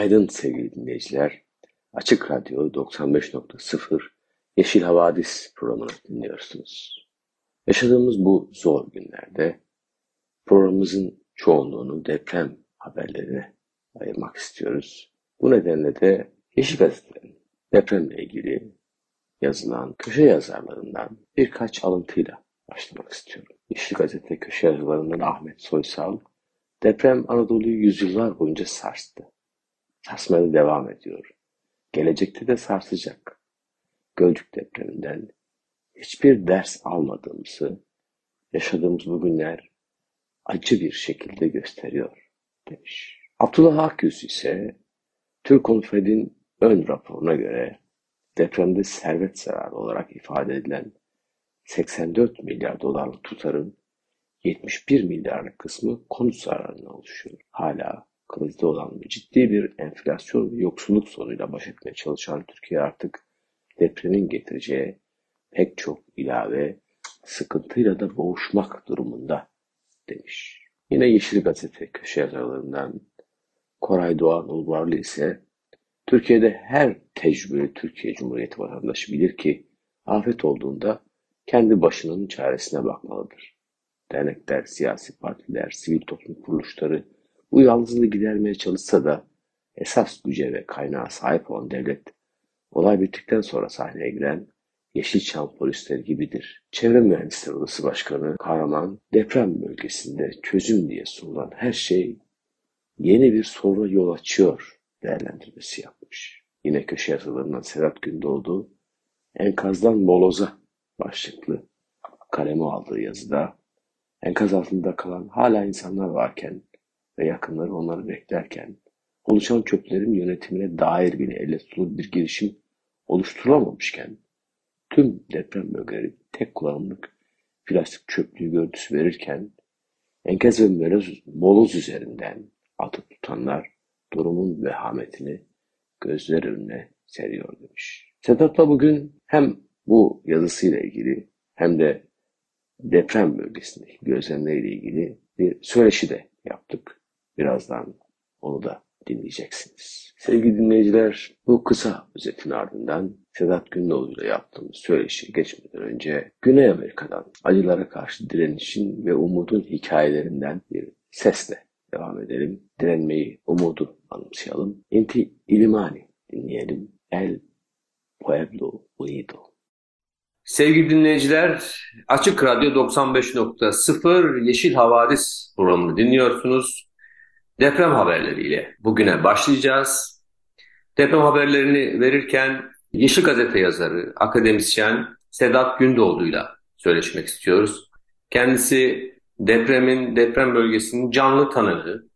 Günaydın sevgili dinleyiciler. Açık Radyo 95.0 Yeşil Havadis programını dinliyorsunuz. Yaşadığımız bu zor günlerde programımızın çoğunluğunu deprem haberlerine ayırmak istiyoruz. Bu nedenle de Yeşil Gazete'nin depremle ilgili yazılan köşe yazarlarından birkaç alıntıyla başlamak istiyorum. Yeşil Gazete köşe yazarlarından Ahmet Soysal, deprem Anadolu'yu yüzyıllar boyunca sarstı sarsmaya devam ediyor. Gelecekte de sarsacak. Gölcük depreminden hiçbir ders almadığımızı yaşadığımız bu günler acı bir şekilde gösteriyor demiş. Abdullah Akyüz ise Türk Konfed'in ön raporuna göre depremde servet zararı olarak ifade edilen 84 milyar dolarlık tutarın 71 milyarlık kısmı konut zararına oluşuyor. Hala kılıcda olan ciddi bir enflasyon ve yoksulluk sorunuyla baş etmeye çalışan Türkiye artık depremin getireceği pek çok ilave sıkıntıyla da boğuşmak durumunda demiş. Yine Yeşil Gazete köşe yazarlarından Koray Doğan Ulvarlı ise Türkiye'de her tecrübeli Türkiye Cumhuriyeti vatandaşı bilir ki afet olduğunda kendi başının çaresine bakmalıdır. Dernekler, siyasi partiler, sivil toplum kuruluşları bu yalnızlığı gidermeye çalışsa da esas güce ve kaynağa sahip olan devlet olay bittikten sonra sahneye giren Yeşilçam polisleri gibidir. Çevre Mühendisleri Odası Başkanı Kahraman deprem bölgesinde çözüm diye sunulan her şey yeni bir soruna yol açıyor değerlendirmesi yapmış. Yine köşe yazılarından Sedat Gündoğdu enkazdan moloza başlıklı kaleme aldığı yazıda enkaz altında kalan hala insanlar varken ve yakınları onları beklerken oluşan çöplerin yönetimine dair bile elle tutulur bir girişim oluşturulamamışken tüm deprem bölgeleri tek kullanımlık plastik çöplüğü görüntüsü verirken enkaz ve moloz, üzerinden atıp tutanlar durumun vehametini gözler önüne seriyor demiş. Sedat'la bugün hem bu yazısıyla ilgili hem de deprem bölgesindeki gözlemleriyle ilgili bir söyleşi de yaptık. Birazdan onu da dinleyeceksiniz. Sevgili dinleyiciler, bu kısa özetin ardından Sedat Gündoğdu ile yaptığımız söyleşi geçmeden önce Güney Amerika'dan acılara karşı direnişin ve umudun hikayelerinden bir sesle devam edelim. Direnmeyi, umudu anımsayalım. Inti Ilimani dinleyelim. El Pueblo Unido. Sevgili dinleyiciler, Açık Radyo 95.0 Yeşil Havadis programını dinliyorsunuz deprem haberleriyle bugüne başlayacağız. Deprem haberlerini verirken Yeşil Gazete yazarı, akademisyen Sedat Gündoğdu'yla söyleşmek istiyoruz. Kendisi depremin, deprem bölgesinin canlı tanığı.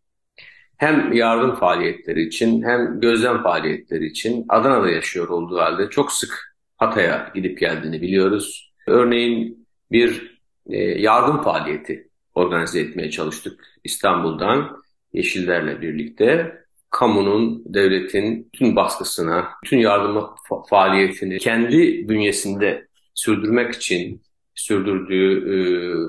Hem yardım faaliyetleri için hem gözlem faaliyetleri için Adana'da yaşıyor olduğu halde çok sık Hatay'a gidip geldiğini biliyoruz. Örneğin bir e, yardım faaliyeti organize etmeye çalıştık İstanbul'dan. Yeşillerle birlikte kamunun, devletin tüm baskısına, tüm yardım faaliyetini kendi bünyesinde sürdürmek için sürdürdüğü e,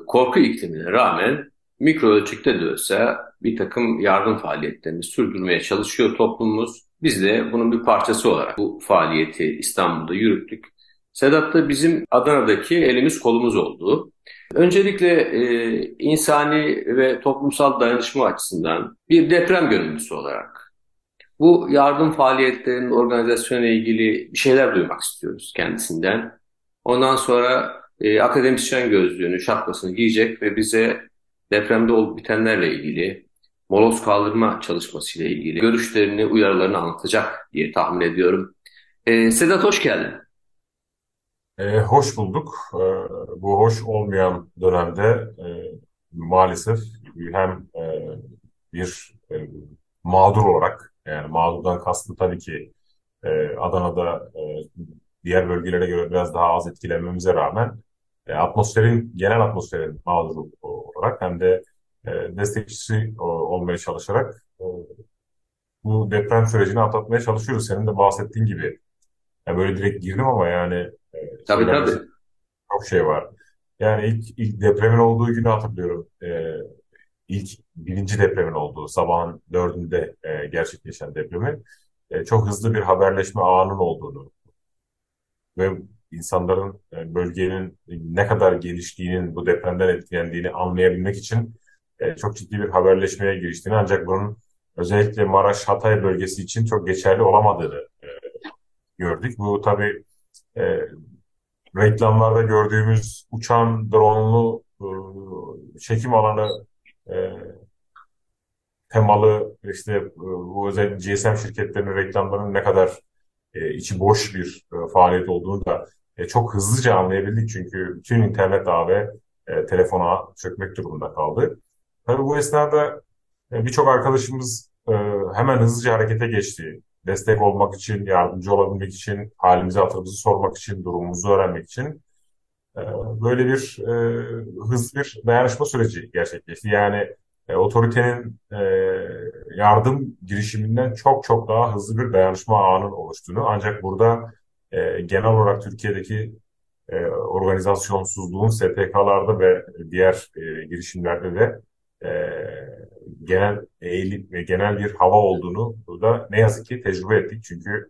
korku iklimine rağmen mikro ölçekte de olsa bir takım yardım faaliyetlerini sürdürmeye çalışıyor toplumumuz. Biz de bunun bir parçası olarak bu faaliyeti İstanbul'da yürüttük. Sedat da bizim Adana'daki elimiz kolumuz oldu. Öncelikle e, insani ve toplumsal dayanışma açısından bir deprem gönüllüsü olarak bu yardım faaliyetlerinin organizasyonu ile ilgili bir şeyler duymak istiyoruz kendisinden. Ondan sonra e, akademisyen gözlüğünü, şapkasını giyecek ve bize depremde olup bitenlerle ilgili, moloz kaldırma çalışmasıyla ilgili görüşlerini, uyarılarını anlatacak diye tahmin ediyorum. E, Sedat hoş geldin. E, hoş bulduk. E, bu hoş olmayan dönemde e, maalesef hem e, bir e, mağdur olarak yani mağdurdan kastım tabii ki e, Adana'da e, diğer bölgelere göre biraz daha az etkilenmemize rağmen e, atmosferin genel atmosferin mağduru olarak hem de e, destekçisi olmaya çalışarak e, bu deprem sürecini atlatmaya çalışıyoruz. Senin de bahsettiğin gibi. Yani böyle direkt girdim ama yani e, tabii tabii. Çok şey var. Yani ilk, ilk depremin olduğu günü hatırlıyorum. E, ilk birinci depremin olduğu sabahın dördünde e, gerçekleşen depremi e, çok hızlı bir haberleşme ağının olduğunu ve insanların e, bölgenin ne kadar geliştiğinin bu depremden etkilendiğini anlayabilmek için e, çok ciddi bir haberleşmeye giriştiğini ancak bunun özellikle Maraş-Hatay bölgesi için çok geçerli olamadığını e, gördük. Bu tabii e, reklamlarda gördüğümüz uçan dronlu e, çekim alanı e, temalı işte e, bu özel GSM şirketlerinin reklamlarının ne kadar e, içi boş bir e, faaliyet olduğunu da e, çok hızlıca anlayabildik çünkü bütün internet ve e, telefona çökmek durumunda kaldı. Tabii bu esnada e, birçok arkadaşımız e, hemen hızlıca harekete geçti. Destek olmak için, yardımcı olabilmek için, halimizi hatırımızı sormak için, durumumuzu öğrenmek için e, böyle bir e, hızlı bir dayanışma süreci gerçekleşti. Yani e, otoritenin e, yardım girişiminden çok çok daha hızlı bir dayanışma ağının oluştuğunu ancak burada e, genel olarak Türkiye'deki e, organizasyonsuzluğun STK'larda ve diğer e, girişimlerde de e, genel eğilim ve genel bir hava olduğunu da ne yazık ki tecrübe ettik. Çünkü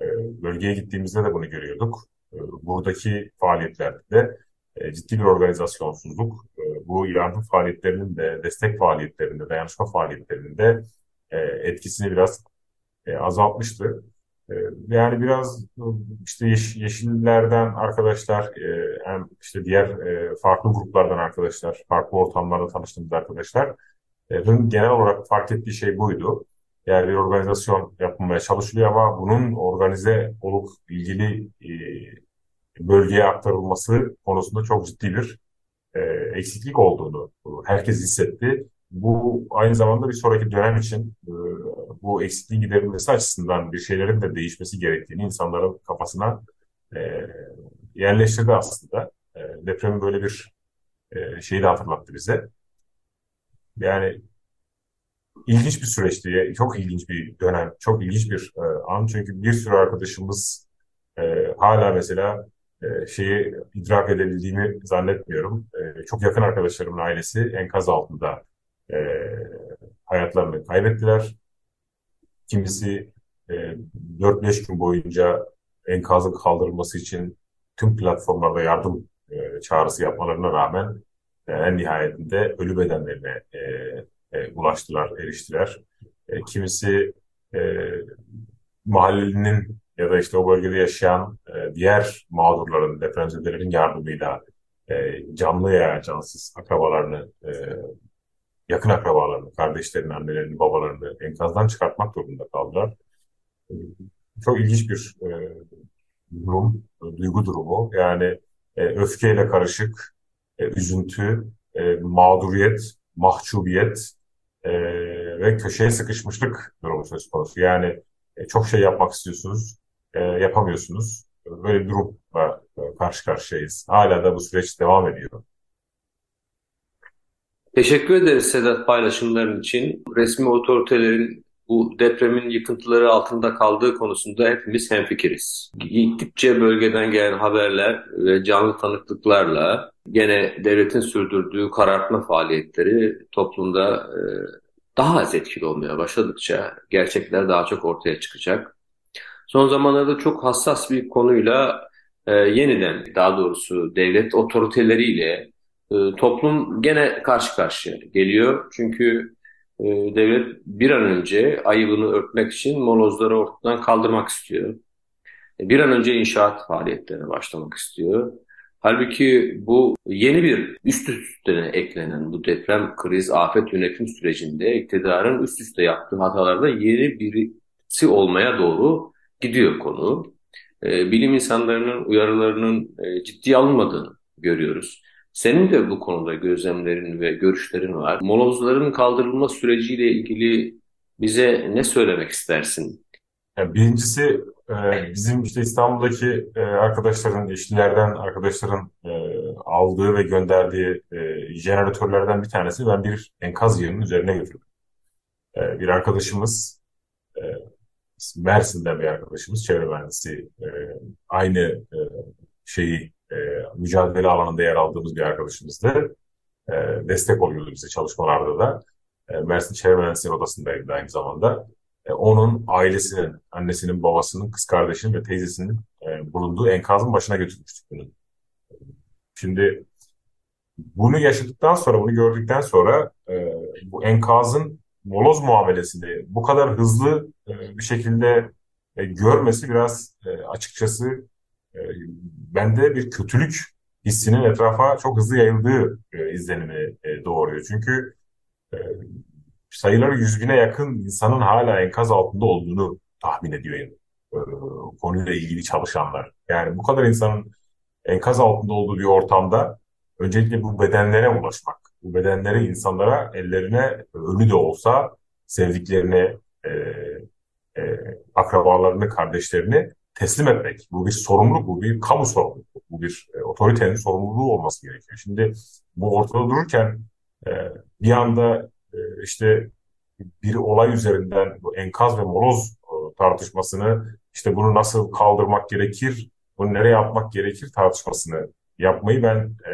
e, bölgeye gittiğimizde de bunu görüyorduk. E, buradaki faaliyetlerde de e, ciddi bir organizasyonsuzluk, e, bu yardım faaliyetlerinin de, destek faaliyetlerinde, dayanışma faaliyetlerinde e, etkisini biraz e, azaltmıştı. E, yani biraz e, işte yeş, yeşillerden arkadaşlar, e, hem işte diğer farklı gruplardan arkadaşlar, farklı ortamlarda tanıştığımız arkadaşlar, genel olarak fark ettiği şey buydu. Yani bir organizasyon yapılmaya çalışılıyor ama bunun organize olup ilgili e, bölgeye aktarılması konusunda çok ciddi bir e, eksiklik olduğunu herkes hissetti. Bu aynı zamanda bir sonraki dönem için e, bu eksikliğin giderilmesi açısından bir şeylerin de değişmesi gerektiğini insanların kafasına e, yerleştirdi aslında. E, depremin böyle bir e, şeyi de hatırlattı bize. Yani ilginç bir süreçti. Çok ilginç bir dönem. Çok ilginç bir e, an. Çünkü bir sürü arkadaşımız e, hala mesela e, şeyi idrak edebildiğimi zannetmiyorum. E, çok yakın arkadaşlarımın ailesi enkaz altında e, hayatlarını kaybettiler. Kimisi e, 4-5 gün boyunca enkazın kaldırılması için tüm platformlarda yardım e, çağrısı yapmalarına rağmen en nihayetinde ölü bedenlerine e, e, ulaştılar, eriştiler. E, kimisi e, mahallelinin ya da işte o bölgede yaşayan e, diğer mağdurların, depremzedelerin yardımıyla e, canlı ya cansız akrabalarını, e, yakın akrabalarını, kardeşlerini, annelerini, babalarını enkazdan çıkartmak durumunda kaldılar. E, çok ilginç bir e, durum, duygu durumu. Yani e, öfkeyle karışık, e, üzüntü, e, mağduriyet, mahcubiyet e, ve köşeye sıkışmışlık durumu söz konusu. Yani çok şey yapmak istiyorsunuz, yapamıyorsunuz. Böyle bir durumla karşı karşıyayız. Hala da bu süreç devam ediyor. Teşekkür ederiz Sedat paylaşımların için. Resmi otoritelerin bu depremin yıkıntıları altında kaldığı konusunda hepimiz hemfikiriz. Gittikçe bölgeden gelen haberler ve canlı tanıklıklarla gene devletin sürdürdüğü karartma faaliyetleri toplumda e, daha az etkili olmaya başladıkça gerçekler daha çok ortaya çıkacak. Son zamanlarda çok hassas bir konuyla e, yeniden daha doğrusu devlet otoriteleriyle e, toplum gene karşı karşıya geliyor. Çünkü e, devlet bir an önce ayıbını örtmek için molozları ortadan kaldırmak istiyor. E, bir an önce inşaat faaliyetlerine başlamak istiyor. Halbuki bu yeni bir üst üste eklenen bu deprem, kriz, afet yönetim sürecinde iktidarın üst üste yaptığı hatalarda yeni birisi olmaya doğru gidiyor konu. E, bilim insanlarının uyarılarının e, ciddiye alınmadığını görüyoruz. Senin de bu konuda gözlemlerin ve görüşlerin var. Molozların kaldırılma süreciyle ilgili bize ne söylemek istersin? Yani birincisi e, bizim işte İstanbul'daki e, arkadaşların, işçilerden arkadaşların e, aldığı ve gönderdiği jeneratörlerden bir tanesi ben bir enkaz yerinin üzerine götürdüm. Bir arkadaşımız, Mersin'den bir arkadaşımız, çevre mühendisi, aynı şeyi mücadele alanında yer aldığımız bir arkadaşımızdı. Destek oluyordu bize çalışmalarda da. Mersin Çevre Mühendisleri Odası'ndaydı aynı zamanda. E, onun ailesinin, annesinin, babasının, kız kardeşinin ve teyzesinin e, bulunduğu enkazın başına götürmüştük bunu. Şimdi bunu yaşadıktan sonra, bunu gördükten sonra e, bu enkazın moloz muamelesini bu kadar hızlı e, bir şekilde e, görmesi biraz e, açıkçası e, bende bir kötülük hissinin etrafa çok hızlı yayıldığı e, izlenimi e, doğuruyor. Çünkü e, sayıları yüz bine yakın insanın hala enkaz altında olduğunu tahmin ediyor. E, konuyla ilgili çalışanlar. Yani bu kadar insanın enkaz altında olduğu bir ortamda öncelikle bu bedenlere ulaşmak, bu bedenleri insanlara ellerine ölü de olsa sevdiklerini, e, e, akrabalarını, kardeşlerini teslim etmek. Bu bir sorumluluk, bu bir kamu sorumluluğu, bu bir e, otoritenin sorumluluğu olması gerekiyor. Şimdi bu ortada dururken e, bir anda e, işte bir olay üzerinden bu enkaz ve moloz e, tartışmasını işte bunu nasıl kaldırmak gerekir, bunu nereye atmak gerekir tartışmasını yapmayı ben e,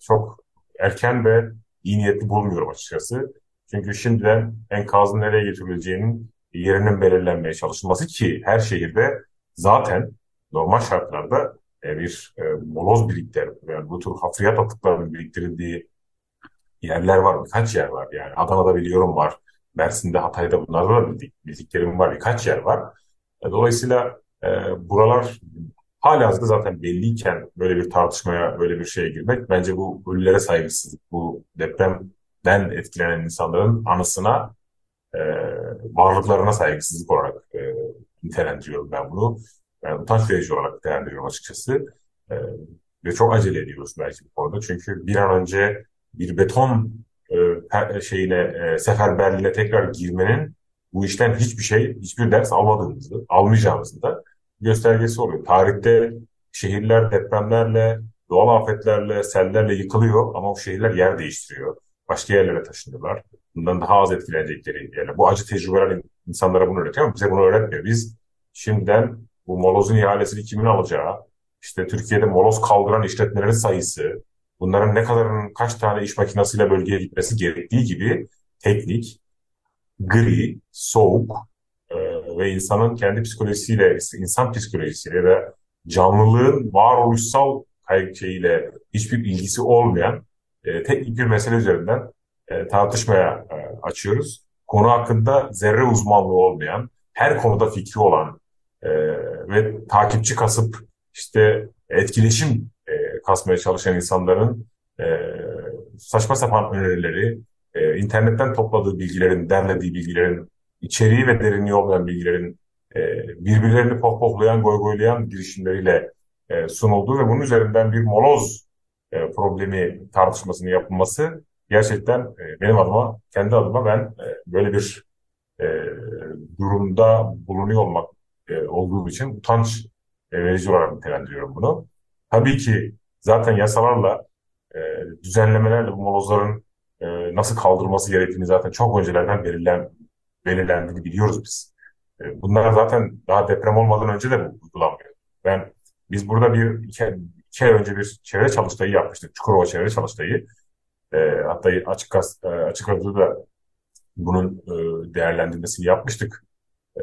çok erken ve iyi niyetli bulmuyorum açıkçası. Çünkü şimdiden enkazın nereye getirileceğinin yerinin belirlenmeye çalışılması ki her şehirde zaten normal şartlarda e, bir e, moloz biriktir, yani bu tür hafriyat atıklarının biriktirildiği yerler var, birkaç yer var. Yani Adana'da biliyorum var, Mersin'de, Hatay'da bunlarda da bildik, bildiklerim var, birkaç yer var. E, dolayısıyla e, buralar halihazırda zaten belliyken böyle bir tartışmaya, böyle bir şeye girmek bence bu ölülere saygısızlık, bu depremden etkilenen insanların anısına, e, varlıklarına saygısızlık olarak nitelendiriyorum ben bunu. Yani utanç verici olarak nitelendiriyorum açıkçası. E, ve çok acele ediyoruz belki bu konuda. Çünkü bir an önce bir beton e, şeyine e, seferberliğine tekrar girmenin bu işten hiçbir şey, hiçbir ders almadığımızı, almayacağımızı da göstergesi oluyor. Tarihte şehirler depremlerle, doğal afetlerle, sellerle yıkılıyor ama o şehirler yer değiştiriyor. Başka yerlere taşınıyorlar. Bundan daha az etkilenecekleri yani bu acı tecrübeler insanlara bunu öğretiyor ama bize bunu öğretmiyor. Biz şimdiden bu molozun ihalesini kimin alacağı, işte Türkiye'de moloz kaldıran işletmelerin sayısı, bunların ne kadarının kaç tane iş makinesiyle bölgeye gitmesi gerektiği gibi teknik, gri, soğuk e, ve insanın kendi psikolojisiyle, insan psikolojisiyle ve canlılığın varoluşsal şeyiyle hiçbir ilgisi olmayan e, teknik bir mesele üzerinden e, tartışmaya e, açıyoruz. Konu hakkında zerre uzmanlığı olmayan, her konuda fikri olan e, ve takipçi kasıp işte etkileşim kasmaya çalışan insanların e, saçma sapan önerileri, e, internetten topladığı bilgilerin, derlediği bilgilerin, içeriği ve derinliği olmayan bilgilerin e, birbirlerini pohpohlayan, goygoylayan girişimleriyle e, sunulduğu ve bunun üzerinden bir moloz e, problemi tartışmasının yapılması gerçekten e, benim adıma, kendi adıma ben e, böyle bir e, durumda bulunuyor olmak olduğum için utanç verici olarak nitelendiriyorum bunu. Tabii ki zaten yasalarla, düzenlemelerle bu molozların nasıl kaldırılması gerektiğini zaten çok öncelerden belirlen, belirlendiğini biliyoruz biz. Bunlar zaten daha deprem olmadan önce de uygulanmıyor. Ben biz burada bir iki, iki ay önce bir çevre çalıştayı yapmıştık. Çukurova çevre çalıştayı. E, hatta açık gaz, e, açık da bunun e, değerlendirmesini yapmıştık. E,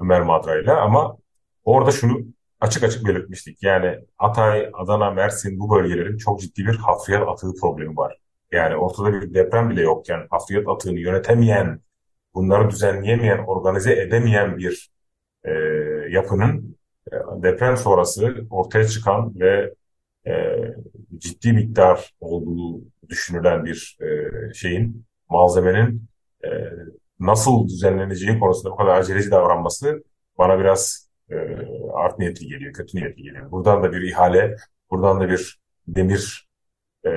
Ömer Madra'yla ama orada şunu açık açık belirtmiştik. Yani Hatay, Adana, Mersin bu bölgelerin çok ciddi bir hafriyat atığı problemi var. Yani ortada bir deprem bile yokken hafriyat atığını yönetemeyen, bunları düzenleyemeyen, organize edemeyen bir e, yapının e, deprem sonrası ortaya çıkan ve e, ciddi miktar olduğu düşünülen bir e, şeyin, malzemenin e, nasıl düzenleneceği konusunda bu kadar aceleci davranması bana biraz e, art niyetli geliyor, kötü niyetli geliyor. Buradan da bir ihale buradan da bir demir e,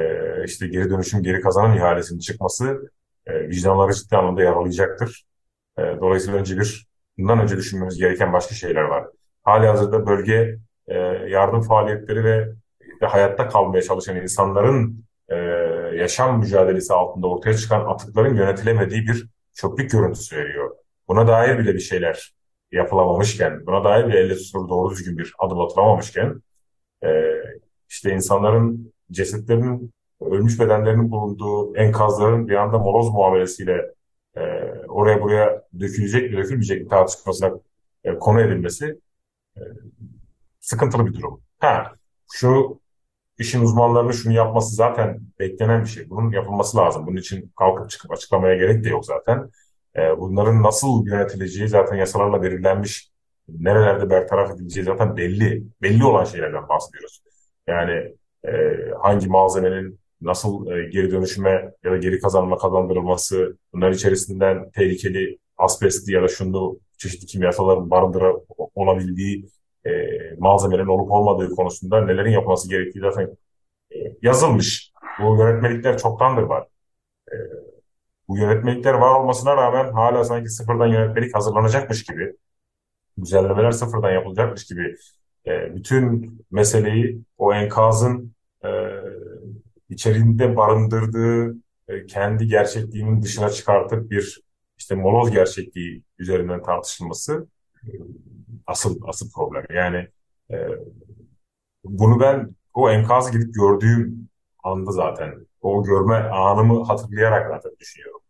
işte geri dönüşüm geri kazanan ihalesinin çıkması e, vicdanları ciddi anlamda yaralayacaktır. E, dolayısıyla önce bir bundan önce düşünmemiz gereken başka şeyler var. Hali hazırda bölge e, yardım faaliyetleri ve hayatta kalmaya çalışan insanların e, yaşam mücadelesi altında ortaya çıkan atıkların yönetilemediği bir çöplük görüntüsü veriyor. Buna dair bile bir şeyler yapılamamışken, buna dair bir elle tutulur doğru düzgün bir adım atılamamışken, e, işte insanların cesetlerin, ölmüş bedenlerinin bulunduğu enkazların bir anda moloz muamelesiyle e, oraya buraya dökülecek mi dökülmeyecek mi tartışmasına e, konu edilmesi e, sıkıntılı bir durum. Ha, şu işin uzmanlarının şunu yapması zaten beklenen bir şey. Bunun yapılması lazım. Bunun için kalkıp çıkıp açıklamaya gerek de yok zaten. E, bunların nasıl yönetileceği zaten yasalarla belirlenmiş. Nerelerde bertaraf edileceği zaten belli. Belli olan şeylerden bahsediyoruz. Yani e, hangi malzemenin nasıl e, geri dönüşüme ya da geri kazanma kazandırılması, bunlar içerisinden tehlikeli asbestli ya da şunu çeşitli kimyasalların barındıra olabildiği e, malzemelerin olup olmadığı konusunda nelerin yapılması gerektiği zaten e, yazılmış. Bu yönetmelikler çoktandır var. E, bu yönetmelikler var olmasına rağmen hala sanki sıfırdan yönetmelik hazırlanacakmış gibi, düzenlemeler sıfırdan yapılacakmış gibi e, bütün meseleyi o enkazın e, içerisinde barındırdığı e, kendi gerçekliğinin dışına çıkartıp bir işte moloz gerçekliği üzerinden tartışılması asıl asıl problem. Yani e, bunu ben o enkazı gidip gördüğüm anda zaten o görme anımı hatırlayarak zaten düşünüyorum.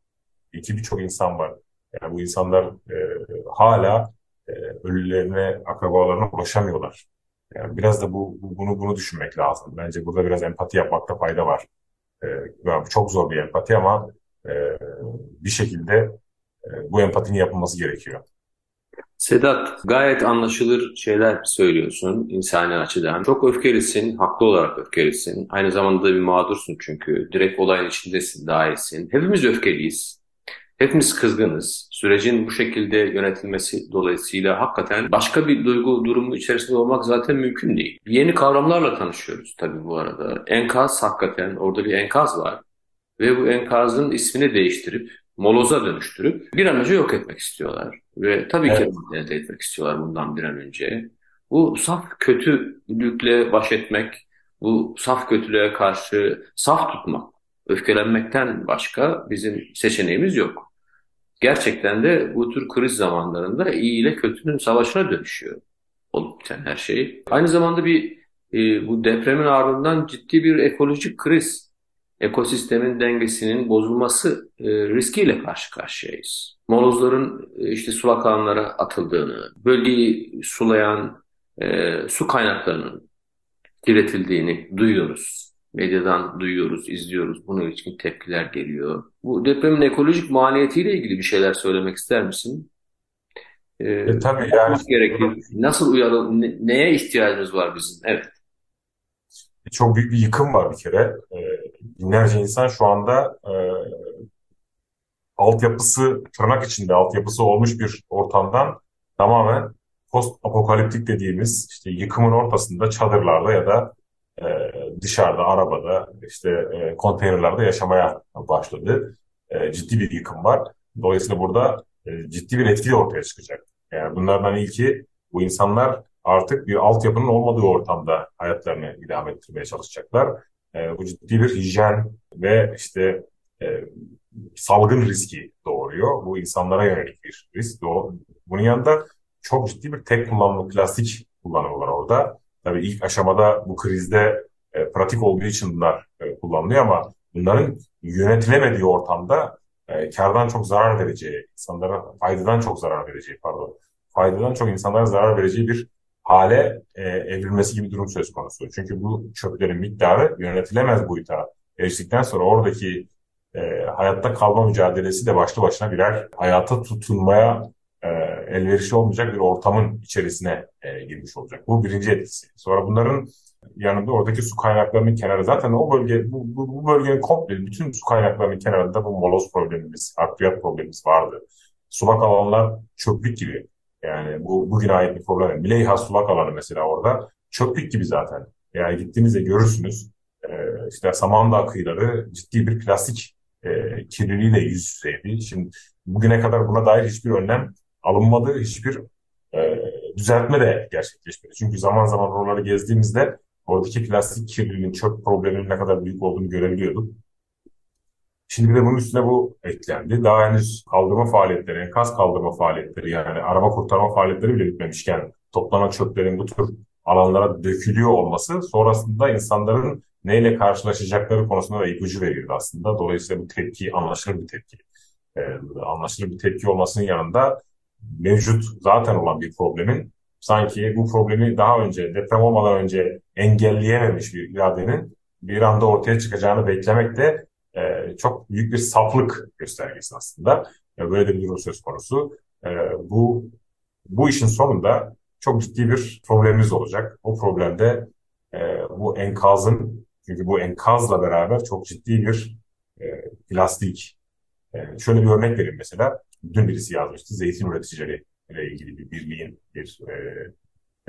İki birçok insan var. Yani bu insanlar e, hala e, ölülerine, akrabalarına ulaşamıyorlar. Yani biraz da bu, bunu bunu düşünmek lazım. Bence burada biraz empati yapmakta fayda var. E, çok zor bir empati ama e, bir şekilde e, bu empatinin yapılması gerekiyor. Sedat, gayet anlaşılır şeyler söylüyorsun insani açıdan. Çok öfkelisin, haklı olarak öfkelisin. Aynı zamanda da bir mağdursun çünkü. Direkt olayın içindesin, dahilsin. Hepimiz öfkeliyiz. Hepimiz kızgınız. Sürecin bu şekilde yönetilmesi dolayısıyla hakikaten başka bir duygu durumu içerisinde olmak zaten mümkün değil. Yeni kavramlarla tanışıyoruz tabii bu arada. Enkaz hakikaten orada bir enkaz var. Ve bu enkazın ismini değiştirip moloza dönüştürüp bir an önce yok etmek istiyorlar. Ve tabii evet. ki elde etmek istiyorlar bundan bir an önce. Bu saf kötülükle baş etmek, bu saf kötülüğe karşı saf tutmak, öfkelenmekten başka bizim seçeneğimiz yok. Gerçekten de bu tür kriz zamanlarında iyi ile kötünün savaşına dönüşüyor olup biten her şey. Aynı zamanda bir e, bu depremin ardından ciddi bir ekolojik kriz ekosistemin dengesinin bozulması e, riskiyle karşı karşıyayız. Molozların e, işte sulak alanlara atıldığını, bölgeyi sulayan e, su kaynaklarının kirletildiğini duyuyoruz. Medyadan duyuyoruz, izliyoruz. Bunun için tepkiler geliyor. Bu depremin ekolojik maliyetiyle ilgili bir şeyler söylemek ister misin? Ee, e, tabii yani. Gerekir. Nasıl uyarı, ne, neye ihtiyacımız var bizim? Evet. Çok büyük bir yıkım var bir kere. E, binlerce insan şu anda e, altyapısı tırnak içinde altyapısı olmuş bir ortamdan tamamen post apokaliptik dediğimiz işte yıkımın ortasında çadırlarda ya da e, dışarıda arabada işte e, konteynerlerde yaşamaya başladı. E, ciddi bir yıkım var. Dolayısıyla burada e, ciddi bir etki ortaya çıkacak. Yani bunlardan ilki bu insanlar artık bir altyapının olmadığı ortamda hayatlarını idame ettirmeye çalışacaklar. E, bu ciddi bir hijyen ve işte e, salgın riski doğuruyor. Bu insanlara yönelik bir risk. Bunun yanında çok ciddi bir tek kullanımlı plastik kullanımı var orada. Tabii ilk aşamada bu krizde e, pratik olduğu için bunlar e, kullanılıyor ama bunların yönetilemediği ortamda e, kardan çok zarar vereceği, insanlara faydadan çok zarar vereceği pardon, faydadan çok insanlara zarar vereceği bir hale e, evrilmesi gibi durum söz konusu. Çünkü bu çöplerin miktarı yönetilemez boyuta eriştikten sonra oradaki e, hayatta kalma mücadelesi de başlı başına birer hayata tutunmaya e, elverişli olmayacak bir ortamın içerisine e, girmiş olacak. Bu birinci etkisi. Sonra bunların yanında oradaki su kaynaklarının kenarı zaten o bölge bu, bu, bu bölgenin komple bütün su kaynaklarının kenarında bu moloz problemimiz, akriyat problemimiz vardı. Sulak alanlar çöplük gibi yani bu bugüne ait bir problem. Mileyha sulak alanı mesela orada çöplük gibi zaten. Yani gittiğinizde görürsünüz. E, işte Samandağ kıyıları ciddi bir plastik e, kirliliğiyle yüz yüzeydi. Şimdi bugüne kadar buna dair hiçbir önlem alınmadı, hiçbir e, düzeltme de gerçekleşmedi. Çünkü zaman zaman oraları gezdiğimizde oradaki plastik kirliliğin, çöp probleminin ne kadar büyük olduğunu görebiliyorduk. Şimdi de bunun üstüne bu eklendi. Daha henüz kaldırma faaliyetleri, enkaz kaldırma faaliyetleri yani araba kurtarma faaliyetleri bile bitmemişken toplanan çöplerin bu tür alanlara dökülüyor olması sonrasında insanların neyle karşılaşacakları konusunda da ipucu veriyordu aslında. Dolayısıyla bu tepki anlaşılır bir tepki. Ee, anlaşılır bir tepki olmasının yanında mevcut zaten olan bir problemin sanki bu problemi daha önce deprem olmadan önce engelleyememiş bir iradenin bir anda ortaya çıkacağını beklemek de çok büyük bir saflık göstergesi aslında. E, böyle de bir durum söz konusu. E, bu bu işin sonunda çok ciddi bir problemimiz olacak. O problemde e, bu enkazın çünkü bu enkazla beraber çok ciddi bir e, plastik. E, şöyle bir örnek vereyim mesela. Dün birisi yazmıştı. Zeytin üreticileri ile ilgili bir birliğin bir e,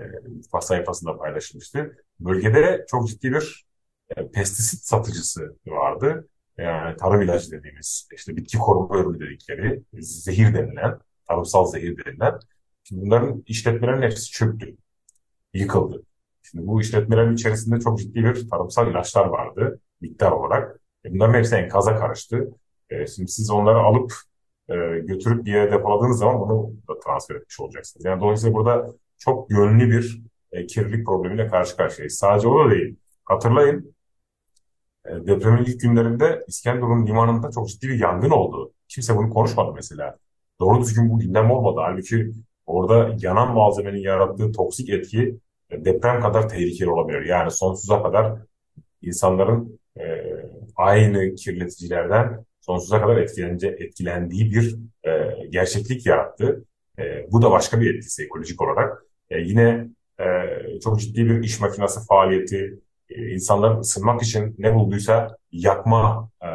e, sayfasında paylaşılmıştı. Bölgede çok ciddi bir e, pestisit satıcısı vardı. Yani tarım ilacı dediğimiz, işte bitki koruma ürünü dedikleri, zehir denilen, tarımsal zehir denilen. Şimdi bunların işletmelerin hepsi çöktü, yıkıldı. Şimdi bu işletmelerin içerisinde çok ciddi bir tarımsal ilaçlar vardı miktar olarak. E bunların hepsi enkaza karıştı. E, şimdi siz onları alıp e, götürüp bir yere depoladığınız zaman bunu da transfer etmiş olacaksınız. Yani dolayısıyla burada çok yönlü bir e, kirlilik problemiyle karşı karşıyayız. Sadece o da değil. Hatırlayın depremin ilk günlerinde İskenderun limanında çok ciddi bir yangın oldu. Kimse bunu konuşmadı mesela. Doğru düzgün bu gündem olmadı. Halbuki orada yanan malzemenin yarattığı toksik etki e, deprem kadar tehlikeli olabilir. Yani sonsuza kadar insanların e, aynı kirleticilerden sonsuza kadar etkilenince, etkilendiği bir e, gerçeklik yarattı. E, bu da başka bir etkisi ekolojik olarak. E, yine e, çok ciddi bir iş makinesi faaliyeti, e, insanların ısınmak için ne bulduysa yakma e,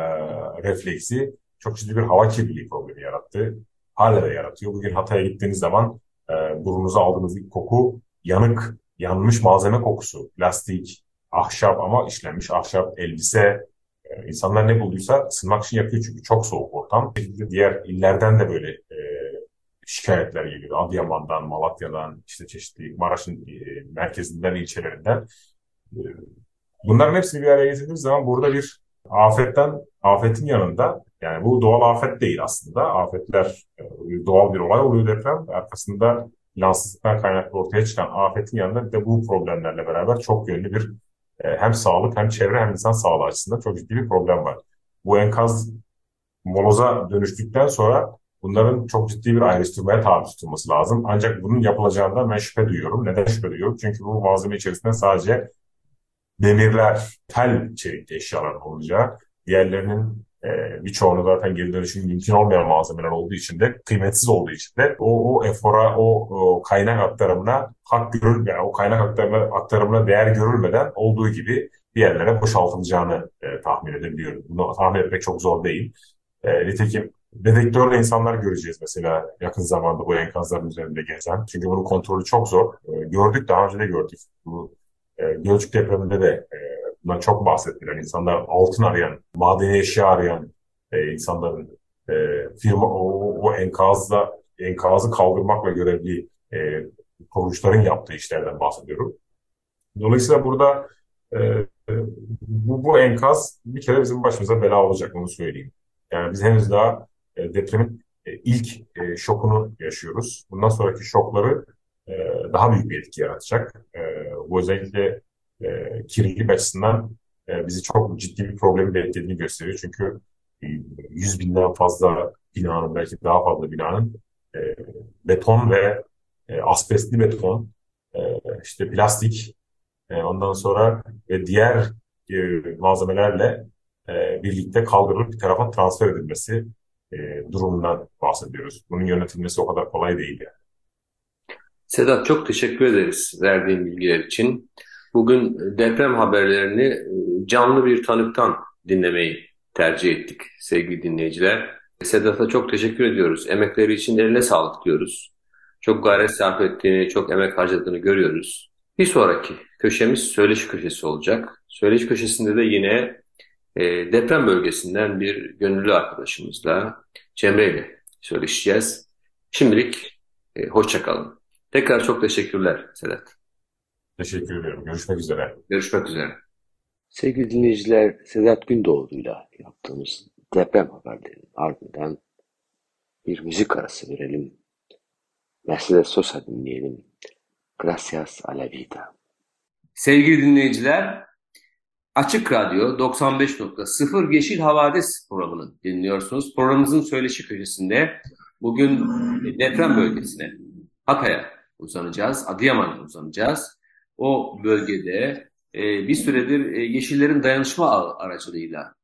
refleksi çok ciddi bir hava kirliliği problemi yarattı. Hala da yaratıyor. Bugün Hatay'a gittiğiniz zaman e, burnunuza aldığınız ilk koku yanık, yanmış malzeme kokusu. Plastik, ahşap ama işlenmiş ahşap, elbise. E, insanlar ne bulduysa ısınmak için yapıyor çünkü çok soğuk ortam. Diğer illerden de böyle e, şikayetler geliyor. Adıyaman'dan, Malatya'dan, işte çeşitli Maraş'ın e, merkezinden, ilçelerinden. Bunların hepsini bir araya getirdiğimiz zaman burada bir afetten, afetin yanında yani bu doğal afet değil aslında. Afetler e, doğal bir olay oluyor deprem. Arkasında plansızlıktan kaynaklı ortaya çıkan afetin yanında bir de bu problemlerle beraber çok yönlü bir e, hem sağlık hem çevre hem insan sağlığı açısından çok ciddi bir problem var. Bu enkaz moloza dönüştükten sonra bunların çok ciddi bir ayrıştırmaya tabi tutulması lazım. Ancak bunun yapılacağından ben şüphe duyuyorum. Neden şüphe duyuyorum? Çünkü bu malzeme içerisinde sadece demirler, tel çelikli eşyalar olacağı, diğerlerinin e, birçoğunu zaten geri dönüşüm mümkün olmayan malzemeler olduğu için de kıymetsiz olduğu için de o, o efora, o, o kaynak aktarımına hak görül, yani o kaynak aktarımına, aktarımına değer görülmeden olduğu gibi bir yerlere boşaltılacağını e, tahmin edebiliyorum. Bunu tahmin etmek çok zor değil. E, nitekim dedektörle insanlar göreceğiz mesela yakın zamanda bu enkazların üzerinde gezen. Çünkü bunun kontrolü çok zor. E, gördük daha önce de gördük. Bu e, Gölcük depreminde de e, bundan çok bahsettiler. İnsanlar altın arayan, madeni eşya arayan e, insanların e, firma o, o enkazda enkazı kaldırmakla görevli e, kuruluşların yaptığı işlerden bahsediyorum. Dolayısıyla burada e, bu, bu enkaz bir kere bizim başımıza bela olacak onu söyleyeyim. Yani biz henüz daha e, depremin e, ilk e, şokunu yaşıyoruz. Bundan sonraki şokları e, daha büyük bir etki yaratacak. E, bu özellikle e, açısından e, bizi çok ciddi bir problemi beklediğini gösteriyor. Çünkü e, 100 binden fazla binanın, belki daha fazla binanın beton ve asbestli beton, işte plastik, ondan sonra ve diğer malzemelerle birlikte kaldırılıp bir tarafa transfer edilmesi e, durumundan bahsediyoruz. Bunun yönetilmesi o kadar kolay değil yani. Sedat çok teşekkür ederiz verdiğin bilgiler için. Bugün deprem haberlerini e, canlı bir tanıktan dinlemeyi tercih ettik sevgili dinleyiciler. Sedat'a çok teşekkür ediyoruz. Emekleri için eline sağlık diyoruz. Çok gayret sarf ettiğini, çok emek harcadığını görüyoruz. Bir sonraki köşemiz söyleşi köşesi olacak. Söyleşi köşesinde de yine e, deprem bölgesinden bir gönüllü arkadaşımızla Cemre ile söyleşeceğiz. Şimdilik e, hoşça kalın. Tekrar çok teşekkürler Sedat. Teşekkür ediyorum. Görüşmek üzere. Görüşmek üzere. Sevgili dinleyiciler, Sedat Gündoğdu'yla yaptığımız deprem haberlerinin ardından bir müzik arası verelim. Mercedes Sosa dinleyelim. Gracias a la vida. Sevgili dinleyiciler, Açık Radyo 95.0 Yeşil Havadis programını dinliyorsunuz. Programımızın söyleşi köşesinde bugün deprem bölgesine, Hatay'a uzanacağız, Adıyaman'a uzanacağız. O bölgede e, bir süredir e, Yeşillerin dayanışma aracılığıyla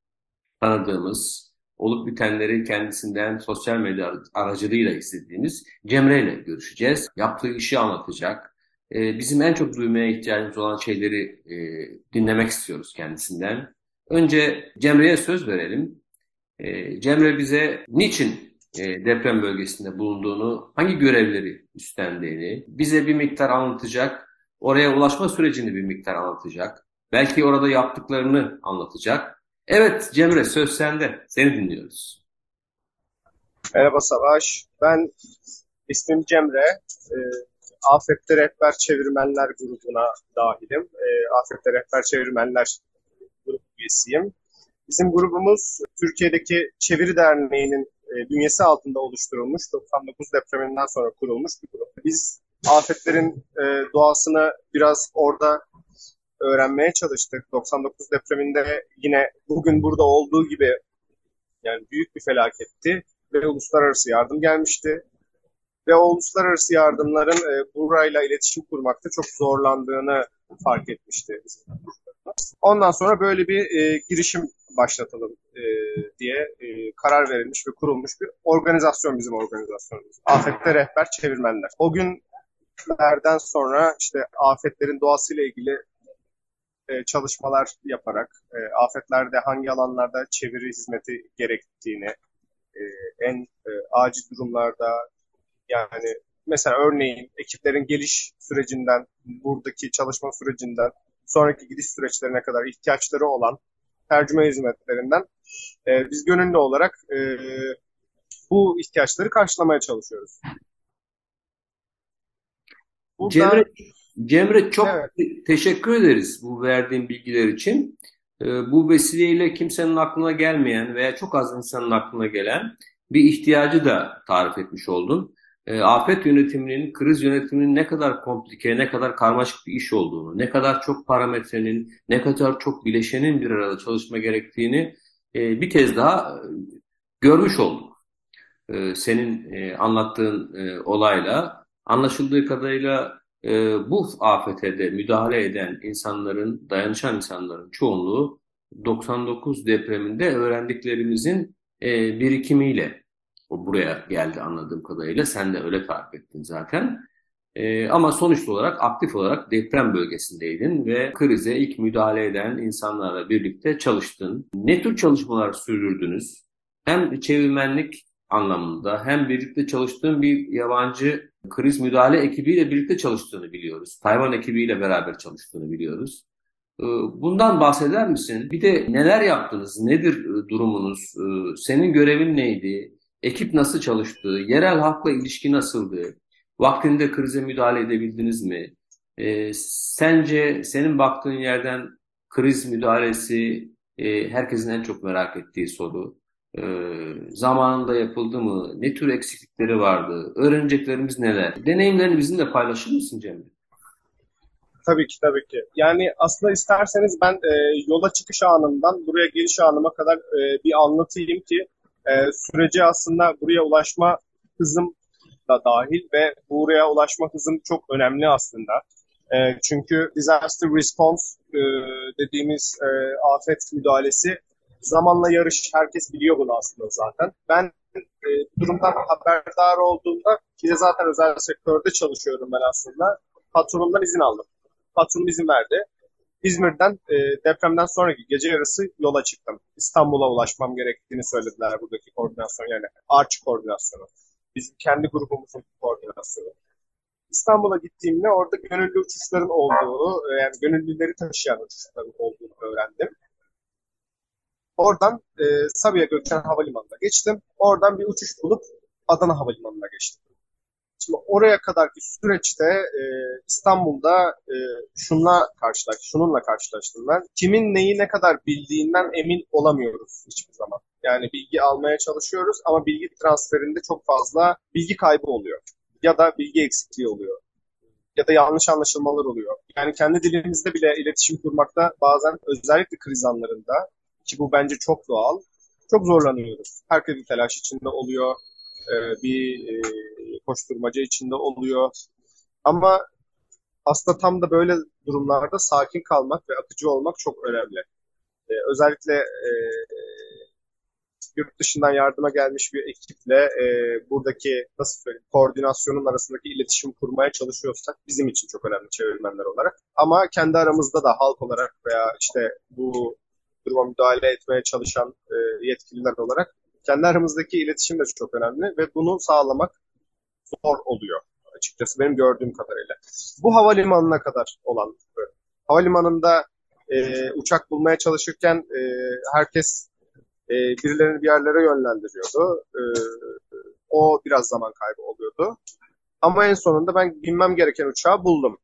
tanıdığımız, olup bitenleri kendisinden sosyal medya aracılığıyla istediğimiz Cemre ile görüşeceğiz. Yaptığı işi anlatacak, e, bizim en çok duymaya ihtiyacımız olan şeyleri e, dinlemek istiyoruz kendisinden. Önce Cemre'ye söz verelim. E, Cemre bize niçin e, deprem bölgesinde bulunduğunu, hangi görevleri üstlendiğini bize bir miktar anlatacak. Oraya ulaşma sürecini bir miktar anlatacak. Belki orada yaptıklarını anlatacak. Evet Cemre söz sende. Seni dinliyoruz. Merhaba Savaş. Ben ismim Cemre. Ee, Afet'te Rehber Çevirmenler grubuna dahilim. E, Afet'te Rehber Çevirmenler grup üyesiyim. Bizim grubumuz Türkiye'deki Çeviri Derneği'nin e, bünyesi altında oluşturulmuş, 99 depreminden sonra kurulmuş bir grup. Biz afetlerin e, doğasını biraz orada öğrenmeye çalıştık. 99 depreminde yine bugün burada olduğu gibi yani büyük bir felaketti ve uluslararası yardım gelmişti ve o uluslararası yardımların e, burayla iletişim kurmakta çok zorlandığını fark etmişti Ondan sonra böyle bir e, girişim başlatalım e, diye e, karar verilmiş ve kurulmuş bir organizasyon bizim organizasyonumuz. Afette Rehber Çevirmenler. O günlerden sonra işte afetlerin doğasıyla ilgili e, çalışmalar yaparak e, afetlerde hangi alanlarda çeviri hizmeti gerektiğini, e, en e, acil durumlarda yani mesela örneğin ekiplerin geliş sürecinden, buradaki çalışma sürecinden, sonraki gidiş süreçlerine kadar ihtiyaçları olan tercüme hizmetlerinden e, biz gönüllü olarak e, bu ihtiyaçları karşılamaya çalışıyoruz. Burada, Cemre, Cemre çok evet. teşekkür ederiz bu verdiğin bilgiler için. E, bu vesileyle kimsenin aklına gelmeyen veya çok az insanın aklına gelen bir ihtiyacı da tarif etmiş oldun e, afet yönetiminin, kriz yönetiminin ne kadar komplike, ne kadar karmaşık bir iş olduğunu, ne kadar çok parametrenin, ne kadar çok bileşenin bir arada çalışma gerektiğini e, bir kez daha e, görmüş olduk. Senin anlattığın olayla anlaşıldığı kadarıyla bu afete de müdahale eden insanların, dayanışan insanların çoğunluğu 99 depreminde öğrendiklerimizin birikimiyle o buraya geldi anladığım kadarıyla. Sen de öyle tarif ettin zaten. Ee, ama sonuç olarak aktif olarak deprem bölgesindeydin ve krize ilk müdahale eden insanlarla birlikte çalıştın. Ne tür çalışmalar sürdürdünüz? Hem çevirmenlik anlamında hem birlikte çalıştığın bir yabancı kriz müdahale ekibiyle birlikte çalıştığını biliyoruz. Tayvan ekibiyle beraber çalıştığını biliyoruz. Ee, bundan bahseder misin? Bir de neler yaptınız? Nedir e, durumunuz? Ee, senin görevin neydi? Ekip nasıl çalıştı? Yerel halkla ilişki nasıldı? Vaktinde krize müdahale edebildiniz mi? E, sence senin baktığın yerden kriz müdahalesi e, herkesin en çok merak ettiği soru. E, zamanında yapıldı mı? Ne tür eksiklikleri vardı? Öğreneceklerimiz neler? Deneyimlerini bizimle paylaşır mısın Cemil? Tabii ki tabii ki. Yani aslında isterseniz ben e, yola çıkış anımdan buraya geliş anıma kadar e, bir anlatayım ki e, süreci aslında buraya ulaşma hızım da dahil ve buraya ulaşma hızım çok önemli aslında. E, çünkü disaster response e, dediğimiz e, afet müdahalesi zamanla yarış. Herkes biliyor bunu aslında zaten. Ben e, durumdan haberdar olduğumda ki de zaten özel sektörde çalışıyorum ben aslında. Patronumdan izin aldım. Patronum izin verdi. İzmir'den e, depremden sonraki gece yarısı yola çıktım. İstanbul'a ulaşmam gerektiğini söylediler buradaki koordinasyon yani Arç koordinasyonu. Bizim kendi grubumuzun koordinasyonu. İstanbul'a gittiğimde orada gönüllü uçuşların olduğu, yani gönüllüleri taşıyan uçuşların olduğunu öğrendim. Oradan e, Sabiha Gökçen Havalimanı'na geçtim. Oradan bir uçuş bulup Adana Havalimanı'na geçtim. Şimdi oraya kadarki süreçte e, İstanbul'da e, şunla karşılaştım, şununla karşılaştım ben. Kimin neyi ne kadar bildiğinden emin olamıyoruz hiçbir zaman. Yani bilgi almaya çalışıyoruz ama bilgi transferinde çok fazla bilgi kaybı oluyor. Ya da bilgi eksikliği oluyor. Ya da yanlış anlaşılmalar oluyor. Yani kendi dilimizde bile iletişim kurmakta bazen özellikle kriz anlarında ki bu bence çok doğal. Çok zorlanıyoruz. Herkes bir telaş içinde oluyor. E, bir e, koşturmaca içinde oluyor. Ama aslında tam da böyle durumlarda sakin kalmak ve akıcı olmak çok önemli. E, özellikle yurt dışından yardıma gelmiş bir ekiple buradaki nasıl söyleyeyim koordinasyonun arasındaki iletişim kurmaya çalışıyorsak bizim için çok önemli çevirmenler olarak. Ama kendi aramızda da halk olarak veya işte bu duruma müdahale etmeye çalışan yetkililer olarak kendi aramızdaki iletişim de çok önemli ve bunu sağlamak zor oluyor açıkçası benim gördüğüm kadarıyla. Bu havalimanına kadar olan. Havalimanında e, uçak bulmaya çalışırken e, herkes e, birilerini bir yerlere yönlendiriyordu. E, o biraz zaman kaybı oluyordu. Ama en sonunda ben binmem gereken uçağı buldum.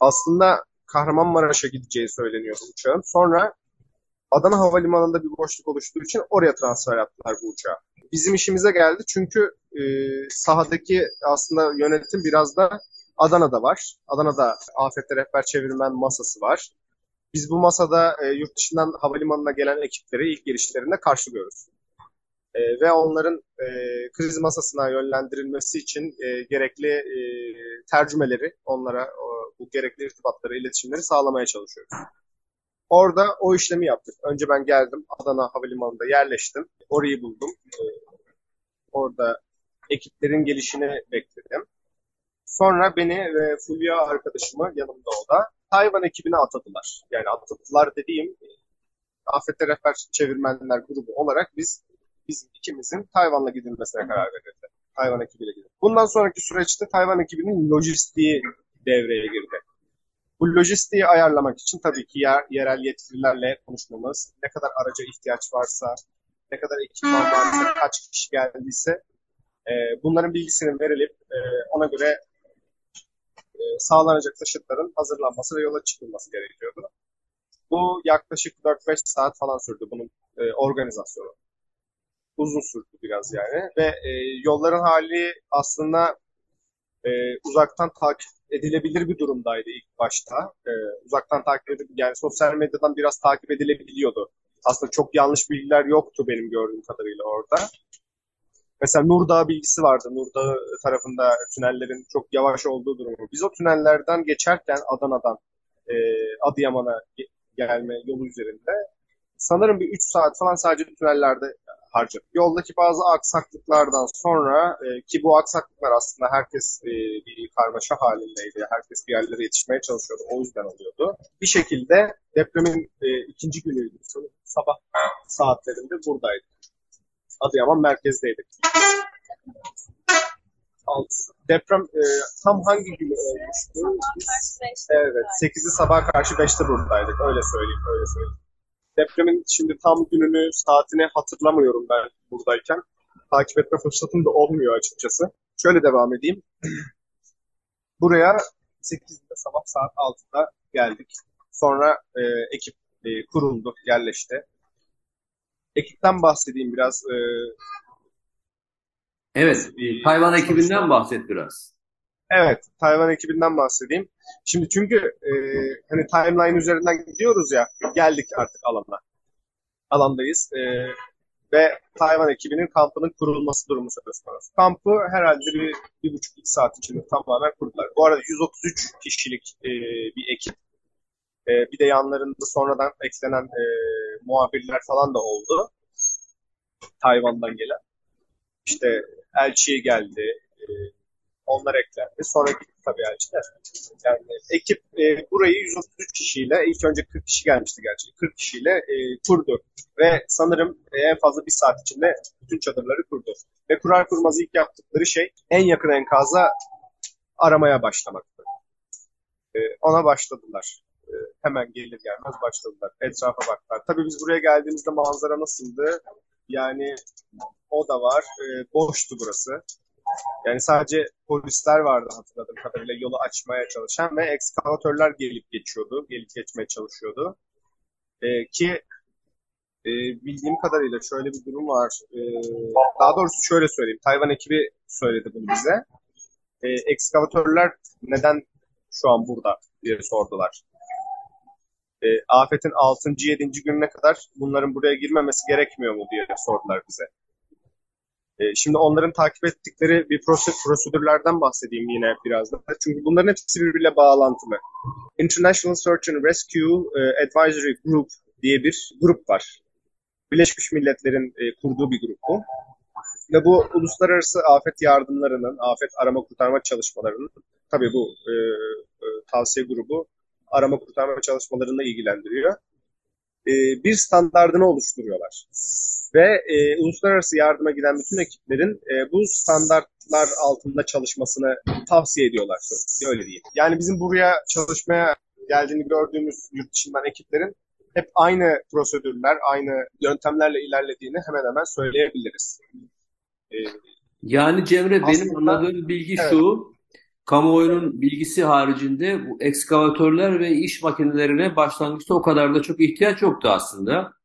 Aslında Kahramanmaraş'a gideceği söyleniyordu uçağın. Sonra Adana Havalimanı'nda bir boşluk oluştuğu için oraya transfer yaptılar bu uçağı. Bizim işimize geldi çünkü e, sahadaki aslında yönetim biraz da Adana'da var. Adana'da afette rehber çevirmen masası var. Biz bu masada e, yurt dışından havalimanına gelen ekipleri ilk girişlerinde karşılıyoruz. E, ve onların e, kriz masasına yönlendirilmesi için e, gerekli e, tercümeleri, onlara o, bu gerekli irtibatları, iletişimleri sağlamaya çalışıyoruz. Orada o işlemi yaptık. Önce ben geldim Adana Havalimanı'nda yerleştim. Orayı buldum. Ee, orada ekiplerin gelişini bekledim. Sonra beni ve Fulya arkadaşımı yanımda o da Tayvan ekibine atadılar. Yani atadılar dediğim Afette Rehber Çevirmenler grubu olarak biz bizim ikimizin Tayvan'la gidilmesine karar verildi. Tayvan ekibiyle gidildi. Bundan sonraki süreçte Tayvan ekibinin lojistiği devreye girdi. Bu lojistiği ayarlamak için tabii ki yer, yerel yetkililerle konuşmamız, ne kadar araca ihtiyaç varsa, ne kadar ekipman varsa, kaç kişi geldiyse e, bunların bilgisinin verilip e, ona göre e, sağlanacak taşıtların hazırlanması ve yola çıkılması gerekiyordu. Bu yaklaşık 4-5 saat falan sürdü bunun e, organizasyonu. Uzun sürdü biraz yani ve e, yolların hali aslında e, uzaktan takip edilebilir bir durumdaydı ilk başta. E, uzaktan takip edip yani sosyal medyadan biraz takip edilebiliyordu. Aslında çok yanlış bilgiler yoktu benim gördüğüm kadarıyla orada. Mesela Nurdağ bilgisi vardı. Nurdağ tarafında tünellerin çok yavaş olduğu durumu. Biz o tünellerden geçerken Adana'dan e, Adıyaman'a gelme yolu üzerinde sanırım bir 3 saat falan sadece tünellerde harcadık. Yoldaki bazı aksaklıklardan sonra e, ki bu aksaklıklar aslında herkes e, bir karmaşa halindeydi. Herkes bir yerlere yetişmeye çalışıyordu. O yüzden oluyordu. Bir şekilde depremin e, ikinci günüydü. Sabah saatlerinde buradaydık. Adıyaman merkezdeydik. Alt. Deprem e, tam hangi günü olmuştu? Biz, evet, 8'i sabah karşı 5'te buradaydık. Öyle söyleyeyim, öyle söyleyeyim. Depremin şimdi tam gününü, saatini hatırlamıyorum ben buradayken. Takip etme fırsatım da olmuyor açıkçası. Şöyle devam edeyim. Buraya 8'de sabah saat 6'da geldik. Sonra e, ekip e, kuruldu, yerleşti. Ekipten bahsedeyim biraz. E, evet, Tayvan ekibinden bahset biraz. Evet, Tayvan ekibinden bahsedeyim. Şimdi çünkü e, hani timeline üzerinden gidiyoruz ya, geldik artık alana. Alandayız. E, ve Tayvan ekibinin kampının kurulması durumu söz konusu. Kampı herhalde bir, bir buçuk iki saat içinde tamamen kurdular. Bu arada 133 kişilik e, bir ekip. E, bir de yanlarında sonradan eklenen e, muhabirler falan da oldu. Tayvan'dan gelen. İşte elçi geldi, e, onlar eklendi. Sonra gitti tabii elçiler. Yani ekip e, burayı 133 kişiyle, ilk önce 40 kişi gelmişti gerçi, 40 kişiyle e, kurdu. Ve sanırım e, en fazla bir saat içinde bütün çadırları kurdu. Ve kurar kurmaz ilk yaptıkları şey en yakın enkaza aramaya başlamaktı. E, ona başladılar. E, hemen gelir gelmez başladılar. Etrafa baktılar. Tabii biz buraya geldiğimizde manzara nasıldı? Yani o da var. E, boştu burası. Yani sadece polisler vardı hatırladığım kadarıyla yolu açmaya çalışan ve ekskavatörler gelip geçiyordu, gelip geçmeye çalışıyordu. E, ki e, bildiğim kadarıyla şöyle bir durum var. E, daha doğrusu şöyle söyleyeyim. Tayvan ekibi söyledi bunu bize. E, ekskavatörler neden şu an burada diye sordular. E, afetin 6. 7. gününe kadar bunların buraya girmemesi gerekmiyor mu diye sordular bize. E, şimdi onların takip ettikleri bir prosedürlerden bahsedeyim yine biraz da. Çünkü bunların hepsi birbiriyle bağlantılı. International Search and Rescue e, Advisory Group diye bir grup var. Birleşmiş Milletler'in e, kurduğu bir grup bu. Ve bu uluslararası afet yardımlarının, afet arama kurtarma çalışmalarının, tabii bu e, e, tavsiye grubu arama kurtarma çalışmalarını ilgilendiriyor. E, bir standardını oluşturuyorlar. Ve e, uluslararası yardıma giden bütün ekiplerin e, bu standartlar altında çalışmasını tavsiye ediyorlar. Öyle diyeyim. Yani bizim buraya çalışmaya geldiğini gördüğümüz yurt dışından ekiplerin hep aynı prosedürler, aynı yöntemlerle ilerlediğini hemen hemen söyleyebiliriz. Ee, yani Cemre aslında, benim anladığım bilgi evet. şu, kamuoyunun bilgisi haricinde bu ekskavatörler ve iş makinelerine başlangıçta o kadar da çok ihtiyaç yoktu aslında.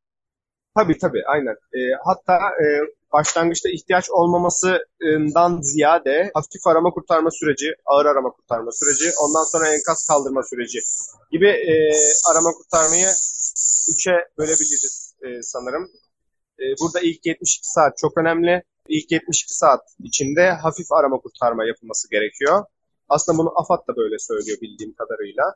Tabii tabii aynen. E, hatta e, başlangıçta ihtiyaç olmamasından ziyade hafif arama kurtarma süreci, ağır arama kurtarma süreci, ondan sonra enkaz kaldırma süreci gibi e, arama kurtarmayı üçe bölebiliriz e, sanırım. E, burada ilk 72 saat çok önemli. İlk 72 saat içinde hafif arama kurtarma yapılması gerekiyor. Aslında bunu AFAD da böyle söylüyor bildiğim kadarıyla.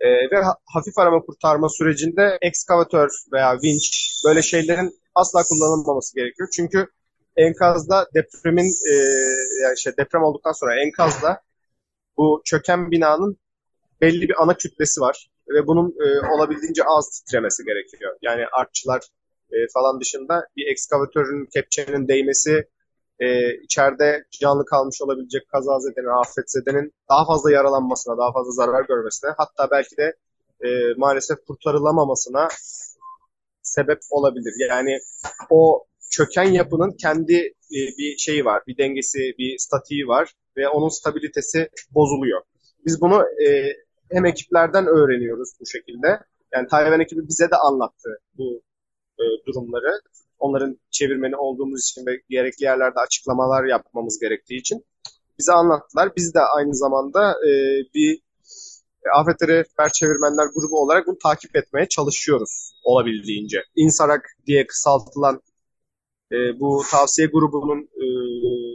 E, ve hafif arama kurtarma sürecinde ekskavatör veya vinç böyle şeylerin asla kullanılmaması gerekiyor. Çünkü enkazda depremin e, yani işte deprem olduktan sonra enkazda bu çöken binanın belli bir ana kütlesi var ve bunun e, olabildiğince az titremesi gerekiyor. Yani artçılar e, falan dışında bir ekskavatörün kepçenin değmesi e, içeride canlı kalmış olabilecek kazazedenin, afetzedenin daha fazla yaralanmasına, daha fazla zarar görmesine hatta belki de e, maalesef kurtarılamamasına sebep olabilir. Yani o çöken yapının kendi e, bir şeyi var, bir dengesi, bir statiği var ve onun stabilitesi bozuluyor. Biz bunu e, hem ekiplerden öğreniyoruz bu şekilde. Yani Tayvan ekibi bize de anlattı bu e, durumları. Onların çevirmeni olduğumuz için ve gerekli yerlerde açıklamalar yapmamız gerektiği için bize anlattılar. Biz de aynı zamanda e, bir Afet Rehber Çevirmenler grubu olarak bunu takip etmeye çalışıyoruz olabildiğince. İnsarak diye kısaltılan e, bu tavsiye grubunun e,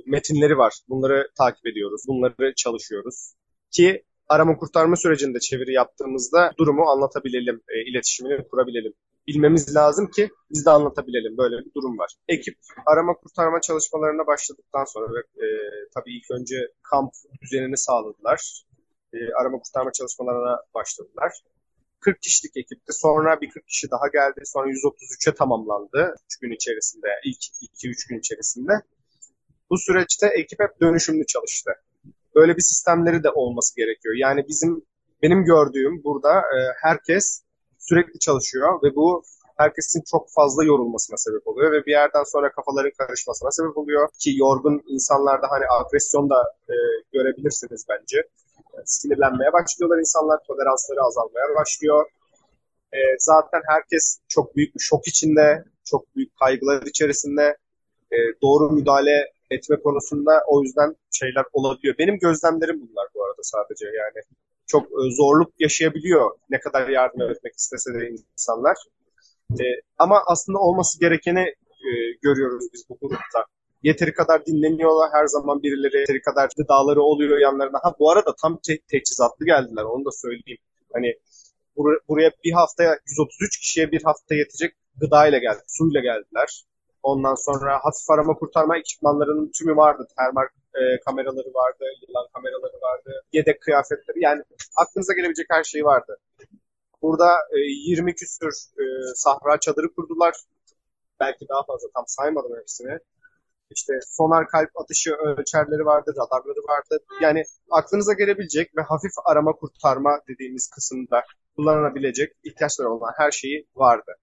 metinleri var. Bunları takip ediyoruz. Bunları çalışıyoruz. Ki arama kurtarma sürecinde çeviri yaptığımızda durumu anlatabilelim, e, iletişimini kurabilelim. Bilmemiz lazım ki biz de anlatabilelim. Böyle bir durum var. Ekip arama kurtarma çalışmalarına başladıktan sonra ve e, tabii ilk önce kamp düzenini sağladılar. E, arama kurtarma çalışmalarına başladılar. 40 kişilik ekipti. Sonra bir 40 kişi daha geldi. Sonra 133'e tamamlandı 3 gün içerisinde, ilk 2-3 gün içerisinde. Bu süreçte ekip hep dönüşümlü çalıştı böyle bir sistemleri de olması gerekiyor. Yani bizim benim gördüğüm burada e, herkes sürekli çalışıyor ve bu herkesin çok fazla yorulmasına sebep oluyor ve bir yerden sonra kafaların karışmasına sebep oluyor ki yorgun insanlarda hani agresyon da e, görebilirsiniz bence. E, sinirlenmeye başlıyorlar insanlar, toleransları azalmaya başlıyor. E, zaten herkes çok büyük bir şok içinde, çok büyük kaygılar içerisinde. E, doğru müdahale etme konusunda o yüzden şeyler olabiliyor. Benim gözlemlerim bunlar bu arada sadece yani. Çok e, zorluk yaşayabiliyor ne kadar yardım etmek istese de insanlar. E, ama aslında olması gerekeni e, görüyoruz biz bu grupta. Yeteri kadar dinleniyorlar her zaman birileri, yeteri kadar gıdaları oluyor yanlarına. Ha bu arada tam te- teçhizatlı geldiler onu da söyleyeyim. Hani bur- buraya bir haftaya 133 kişiye bir hafta yetecek gıdayla geldi, suyla geldiler. Ondan sonra hafif arama kurtarma ekipmanlarının tümü vardı. Termal e, kameraları vardı, yılan kameraları vardı, yedek kıyafetleri. Yani aklınıza gelebilecek her şey vardı. Burada e, 20 küsür e, sahra çadırı kurdular. Belki daha fazla tam saymadım hepsini. işte sonar kalp atışı ölçerleri vardı, radarları vardı. Yani aklınıza gelebilecek ve hafif arama kurtarma dediğimiz kısımda kullanılabilecek ihtiyaçları olan her şeyi vardı.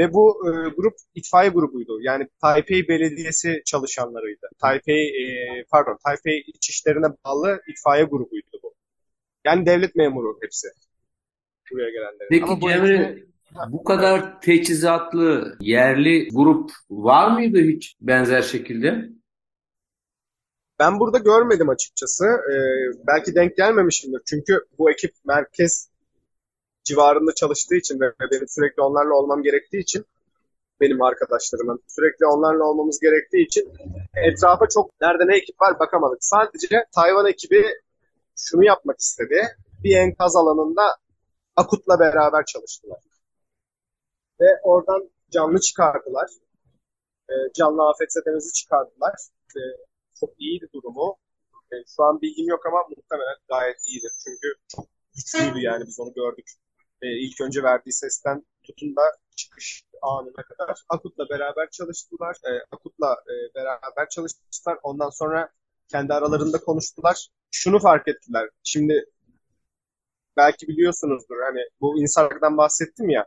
Ve bu e, grup itfaiye grubuydu. Yani Taipei Belediyesi çalışanlarıydı. Taipei, e, pardon, Taipei İçişlerine bağlı itfaiye grubuydu bu. Yani devlet memuru hepsi. Buraya gelenlerin. Peki Ama bu Cemre, bu kadar teçhizatlı yerli grup var mıydı hiç benzer şekilde? Ben burada görmedim açıkçası. Ee, belki denk gelmemişimdir. Çünkü bu ekip merkez civarında çalıştığı için ve benim sürekli onlarla olmam gerektiği için benim arkadaşlarımın sürekli onlarla olmamız gerektiği için etrafa çok nerede ne ekip var bakamadık. Sadece Tayvan ekibi şunu yapmak istedi. Bir enkaz alanında Akut'la beraber çalıştılar. Ve oradan canlı çıkardılar. Ee, canlı afetzedemizi çıkardılar. Ee, çok iyiydi durumu. Ee, şu an bilgim yok ama muhtemelen gayet iyidir. Çünkü çok güçlüydü yani biz onu gördük. Ee, ilk önce verdiği sesten tutun da çıkış anına kadar Akut'la beraber çalıştılar. Ee, Akut'la e, beraber çalıştılar. Ondan sonra kendi aralarında konuştular. Şunu fark ettiler. Şimdi belki biliyorsunuzdur hani bu İNSARAG'dan bahsettim ya.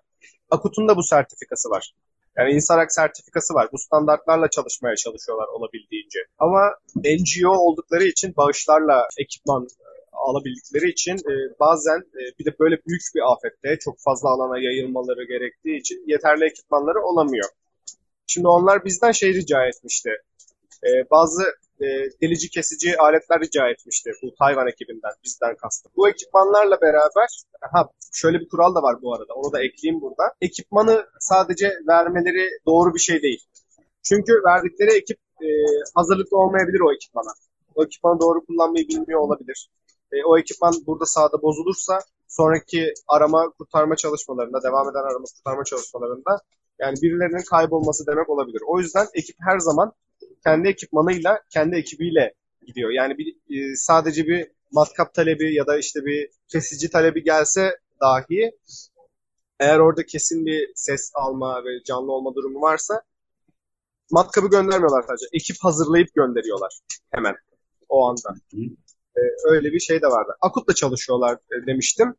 Akut'un da bu sertifikası var. Yani İNSARAG sertifikası var. Bu standartlarla çalışmaya çalışıyorlar olabildiğince. Ama NGO oldukları için bağışlarla ekipman e, alabildikleri için e, bazen e, bir de böyle büyük bir afette çok fazla alana yayılmaları gerektiği için yeterli ekipmanları olamıyor. Şimdi onlar bizden şey rica etmişti. E, bazı e, delici kesici aletler rica etmişti bu Tayvan ekibinden, bizden kastım. Bu ekipmanlarla beraber, ha şöyle bir kural da var bu arada, onu da ekleyeyim burada. Ekipmanı sadece vermeleri doğru bir şey değil. Çünkü verdikleri ekip e, hazırlıklı olmayabilir o ekipmana. O ekipmanı doğru kullanmayı bilmiyor olabilir. E, o ekipman burada sahada bozulursa sonraki arama kurtarma çalışmalarında, devam eden arama kurtarma çalışmalarında yani birilerinin kaybolması demek olabilir. O yüzden ekip her zaman kendi ekipmanıyla, kendi ekibiyle gidiyor. Yani bir, e, sadece bir matkap talebi ya da işte bir kesici talebi gelse dahi eğer orada kesin bir ses alma ve canlı olma durumu varsa matkabı göndermiyorlar sadece. Ekip hazırlayıp gönderiyorlar hemen o anda. Ee, öyle bir şey de vardı. Akut'la çalışıyorlar e, demiştim.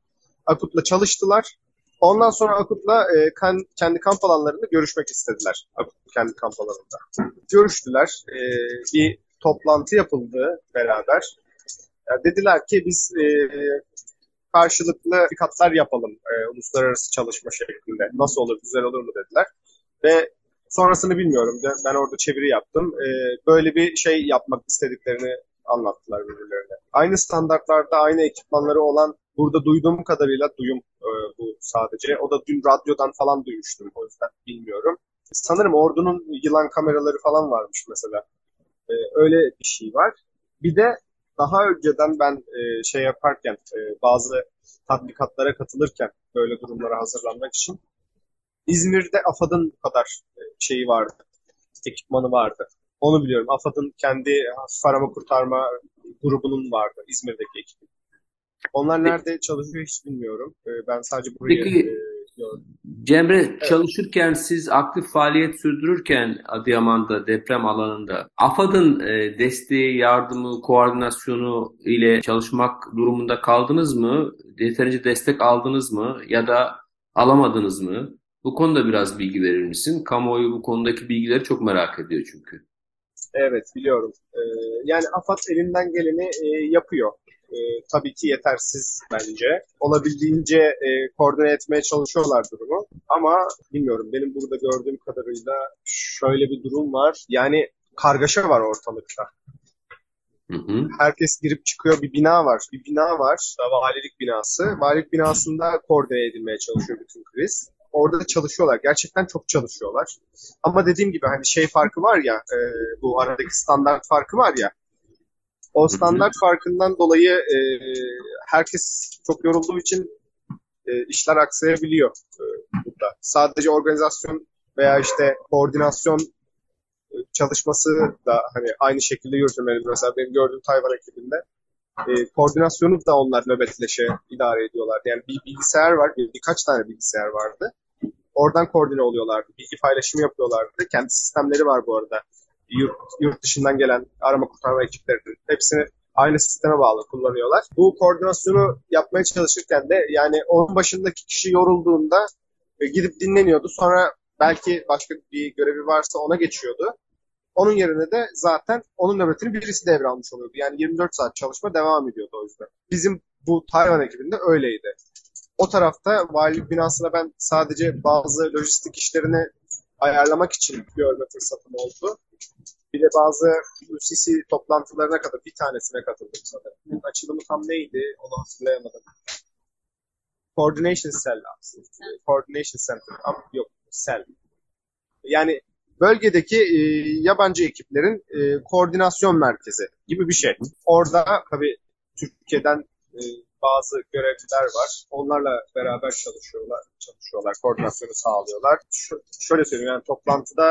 Akut'la çalıştılar. Ondan sonra Akut'la e, kendi kamp alanlarında görüşmek istediler. Akut kendi kamp alanında. Görüştüler. E, bir toplantı yapıldı beraber. Dediler ki biz e, karşılıklı katlar yapalım e, uluslararası çalışma şeklinde. Nasıl olur, güzel olur mu dediler. Ve sonrasını bilmiyorum. Ben, orada çeviri yaptım. Böyle bir şey yapmak istediklerini anlattılar birbirlerine. Aynı standartlarda, aynı ekipmanları olan burada duyduğum kadarıyla duyum e, bu sadece. O da dün radyodan falan duymuştum o yüzden bilmiyorum. Sanırım ordunun yılan kameraları falan varmış mesela. E, öyle bir şey var. Bir de daha önceden ben e, şey yaparken e, bazı tatbikatlara katılırken böyle durumlara hazırlanmak için İzmir'de AFAD'ın kadar e, şeyi vardı. Ekipmanı vardı. Onu biliyorum. AFAD'ın kendi hafif arama kurtarma grubunun vardı İzmir'deki ekibi. Onlar nerede çalışıyor hiç bilmiyorum. E, ben sadece burayı Peki, e, gördüm. Cemre çalışırken siz aktif faaliyet sürdürürken Adıyaman'da deprem alanında AFAD'ın e, desteği, yardımı, koordinasyonu ile çalışmak durumunda kaldınız mı? Yeterince destek aldınız mı? Ya da alamadınız mı? Bu konuda biraz bilgi verir misin? Kamuoyu bu konudaki bilgileri çok merak ediyor çünkü. Evet biliyorum. Ee, yani AFAD elinden geleni e, yapıyor. E, tabii ki yetersiz bence. Olabildiğince e, koordine etmeye çalışıyorlar durumu. Ama bilmiyorum benim burada gördüğüm kadarıyla şöyle bir durum var. Yani kargaşa var ortalıkta. Hı hı. Herkes girip çıkıyor. Bir bina var. Bir bina var. Valilik binası. Valilik binasında koordine edilmeye çalışıyor bütün kriz. Orada da çalışıyorlar. Gerçekten çok çalışıyorlar. Ama dediğim gibi hani şey farkı var ya e, bu aradaki standart farkı var ya o standart farkından dolayı e, herkes çok yorulduğu için e, işler aksayabiliyor e, burada. Sadece organizasyon veya işte koordinasyon e, çalışması da hani aynı şekilde yürütülmeli. Mesela benim gördüğüm Tayvan ekibinde e, koordinasyonu da onlar nöbetleşe idare ediyorlar. Yani bir bilgisayar var, bir, birkaç tane bilgisayar vardı. Oradan koordine oluyorlardı. Bilgi paylaşımı yapıyorlardı. Kendi sistemleri var bu arada. yurt, yurt dışından gelen arama kurtarma ekipleri hepsini aynı sisteme bağlı kullanıyorlar. Bu koordinasyonu yapmaya çalışırken de yani onun başındaki kişi yorulduğunda e, gidip dinleniyordu. Sonra belki başka bir görevi varsa ona geçiyordu. Onun yerine de zaten onun nöbetini birisi devralmış oluyordu. Yani 24 saat çalışma devam ediyordu o yüzden. Bizim bu Tayvan ekibinde öyleydi. O tarafta valilik binasına ben sadece bazı lojistik işlerini ayarlamak için görme fırsatım oldu. Bir de bazı UCC toplantılarına kadar bir tanesine katıldım sanırım. Bunun açılımı tam neydi onu hatırlayamadım. Coordination Cell. Coordination Center. Ama yok, Cell. Yani bölgedeki e, yabancı ekiplerin e, koordinasyon merkezi gibi bir şey. Orada tabii Türkiye'den e, bazı görevliler var. Onlarla beraber çalışıyorlar, çalışıyorlar, koordinasyonu sağlıyorlar. Şu, şöyle söyleyeyim yani toplantıda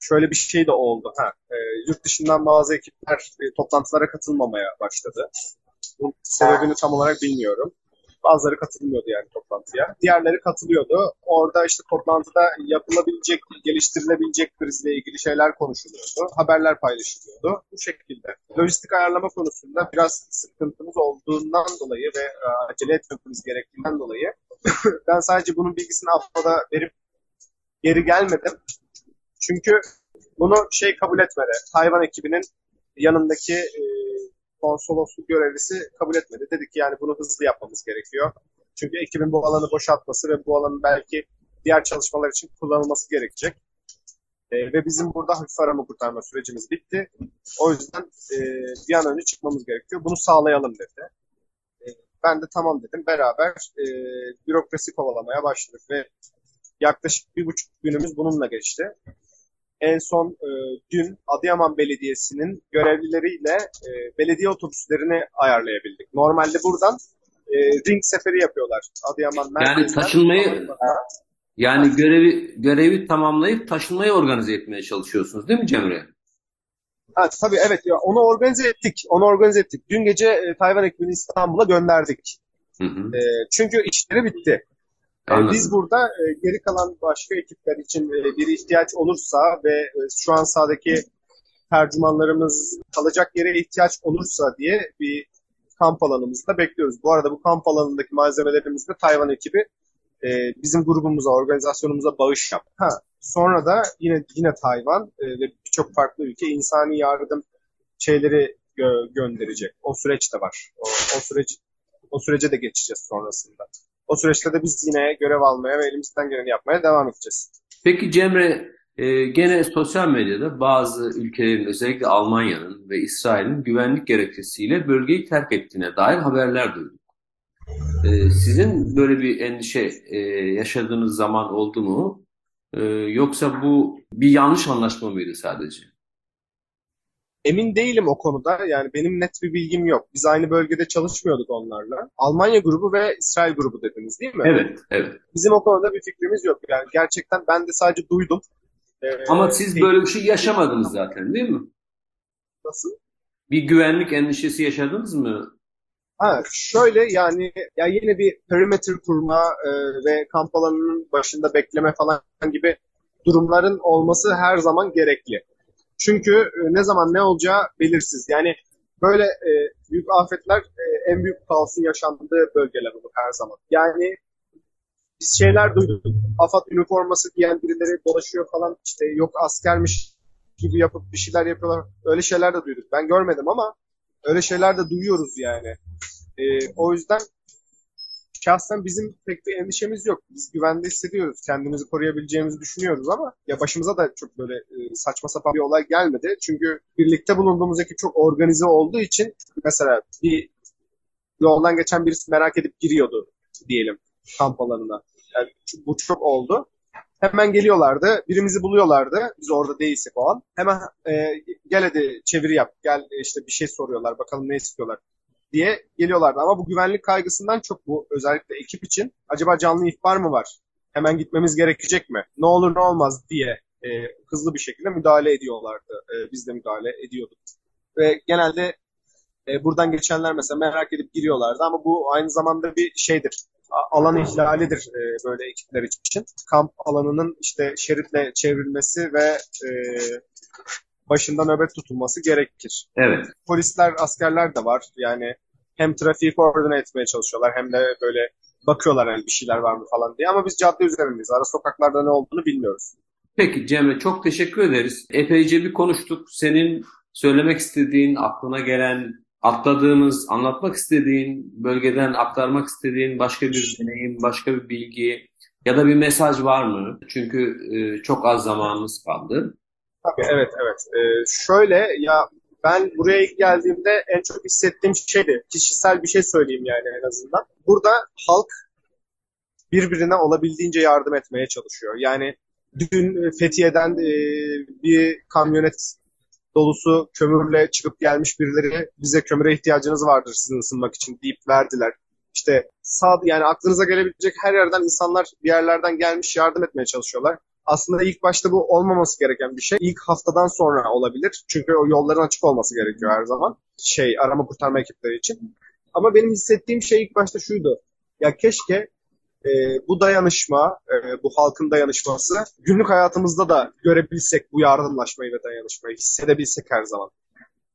şöyle bir şey de oldu. Ha, e, yurt dışından bazı ekipler e, toplantılara katılmamaya başladı. Bunun sebebini tam olarak bilmiyorum. Bazıları katılmıyordu yani toplantıya. Diğerleri katılıyordu. Orada işte toplantıda yapılabilecek, geliştirilebilecek krizle ilgili şeyler konuşuluyordu. Haberler paylaşılıyordu. Bu şekilde. Lojistik ayarlama konusunda biraz sıkıntımız olduğundan dolayı ve e, acele etmemiz gerektiğinden dolayı ben sadece bunun bilgisini AFAD'a verip geri gelmedim. Çünkü bunu şey kabul etmedi. Tayvan ekibinin yanındaki e, konsolosluk görevlisi kabul etmedi. Dedik ki yani bunu hızlı yapmamız gerekiyor. Çünkü ekibin bu alanı boşaltması ve bu alanın belki diğer çalışmalar için kullanılması gerekecek. E, ve bizim burada hafif arama kurtarma sürecimiz bitti. O yüzden e, bir an önce çıkmamız gerekiyor. Bunu sağlayalım dedi. E, ben de tamam dedim. Beraber e, bürokrasi kovalamaya başladık ve yaklaşık bir buçuk günümüz bununla geçti en son e, dün Adıyaman Belediyesi'nin görevlileriyle e, belediye otobüslerini ayarlayabildik. Normalde buradan e, ring seferi yapıyorlar. Adıyaman Yani taşınmayı yani görevi görevi tamamlayıp taşınmayı organize etmeye çalışıyorsunuz değil mi Cemre? Ha, tabii evet ya onu organize ettik. Onu organize ettik. Dün gece e, Tayvan ekibini İstanbul'a gönderdik. Hı hı. E, çünkü işleri bitti. Anladım. Biz burada e, geri kalan başka ekipler için e, bir ihtiyaç olursa ve e, şu an sahadaki tercümanlarımız kalacak yere ihtiyaç olursa diye bir kamp alanımızda bekliyoruz. Bu arada bu kamp alanındaki malzemelerimiz de Tayvan ekibi bizim grubumuza, organizasyonumuza bağış yaptı. Ha, sonra da yine yine Tayvan ve birçok farklı ülke insani yardım şeyleri gö- gönderecek. O süreç de var. O, o süreç o sürece de geçeceğiz sonrasında. O süreçte de biz yine görev almaya ve elimizden geleni yapmaya devam edeceğiz. Peki Cemre, e, gene sosyal medyada bazı ülkelerin özellikle Almanya'nın ve İsrail'in güvenlik gerekçesiyle bölgeyi terk ettiğine dair haberler duyduk. E, sizin böyle bir endişe e, yaşadığınız zaman oldu mu? E, yoksa bu bir yanlış anlaşma mıydı sadece? Emin değilim o konuda. Yani benim net bir bilgim yok. Biz aynı bölgede çalışmıyorduk onlarla. Almanya grubu ve İsrail grubu dediniz değil mi? Evet, evet. Bizim o konuda bir fikrimiz yok. Yani gerçekten ben de sadece duydum. Ee, Ama siz böyle bir şey yaşamadınız zaten değil mi? Nasıl? Bir güvenlik endişesi yaşadınız mı? Ha, şöyle yani ya yine bir perimeter kurma e, ve kamp alanının başında bekleme falan gibi durumların olması her zaman gerekli. Çünkü e, ne zaman ne olacağı belirsiz. Yani böyle e, büyük afetler e, en büyük kaosun yaşandığı bölgeler olur her zaman. Yani biz şeyler duyduk. AFAD üniforması giyen birileri dolaşıyor falan işte yok askermiş gibi yapıp bir şeyler yapıyorlar. Öyle şeyler de duyduk. Ben görmedim ama öyle şeyler de duyuyoruz yani. E, o yüzden şahsen bizim pek bir endişemiz yok. Biz güvende hissediyoruz. Kendimizi koruyabileceğimizi düşünüyoruz ama ya başımıza da çok böyle e, saçma sapan bir olay gelmedi. Çünkü birlikte bulunduğumuz ekip çok organize olduğu için mesela bir yoldan geçen birisi merak edip giriyordu diyelim kamp alanına. Yani bu çok oldu. Hemen geliyorlardı. Birimizi buluyorlardı. Biz orada değilsek o an. Hemen e, gel hadi çeviri yap. Gel işte bir şey soruyorlar. Bakalım ne istiyorlar diye geliyorlardı. Ama bu güvenlik kaygısından çok bu özellikle ekip için acaba canlı ihbar mı var? Hemen gitmemiz gerekecek mi? Ne olur ne olmaz diye e, hızlı bir şekilde müdahale ediyorlardı. E, biz de müdahale ediyorduk. Ve genelde e, buradan geçenler mesela merak edip giriyorlardı ama bu aynı zamanda bir şeydir. Alan ihlalidir e, böyle ekipler için. Kamp alanının işte şeritle çevrilmesi ve e, başında nöbet tutulması gerekir. Evet. Polisler, askerler de var. Yani hem trafiği koordine etmeye çalışıyorlar hem de böyle bakıyorlar hani bir şeyler var mı falan diye. Ama biz cadde üzerindeyiz. Ara sokaklarda ne olduğunu bilmiyoruz. Peki Cemre çok teşekkür ederiz. Epeyce bir konuştuk. Senin söylemek istediğin, aklına gelen, atladığımız, anlatmak istediğin, bölgeden aktarmak istediğin başka bir deneyim, başka bir bilgi ya da bir mesaj var mı? Çünkü e, çok az zamanımız kaldı. Tabii evet evet. Ee, şöyle ya ben buraya ilk geldiğimde en çok hissettiğim şeydi. Kişisel bir şey söyleyeyim yani en azından. Burada halk birbirine olabildiğince yardım etmeye çalışıyor. Yani dün Fethiye'den e, bir kamyonet dolusu kömürle çıkıp gelmiş birileri bize kömüre ihtiyacınız vardır sizin ısınmak için deyip verdiler. İşte sağ yani aklınıza gelebilecek her yerden insanlar bir yerlerden gelmiş yardım etmeye çalışıyorlar. Aslında ilk başta bu olmaması gereken bir şey. İlk haftadan sonra olabilir. Çünkü o yolların açık olması gerekiyor her zaman. Şey arama kurtarma ekipleri için. Ama benim hissettiğim şey ilk başta şuydu. Ya keşke e, bu dayanışma, e, bu halkın dayanışması günlük hayatımızda da görebilsek bu yardımlaşmayı ve dayanışmayı hissedebilsek her zaman.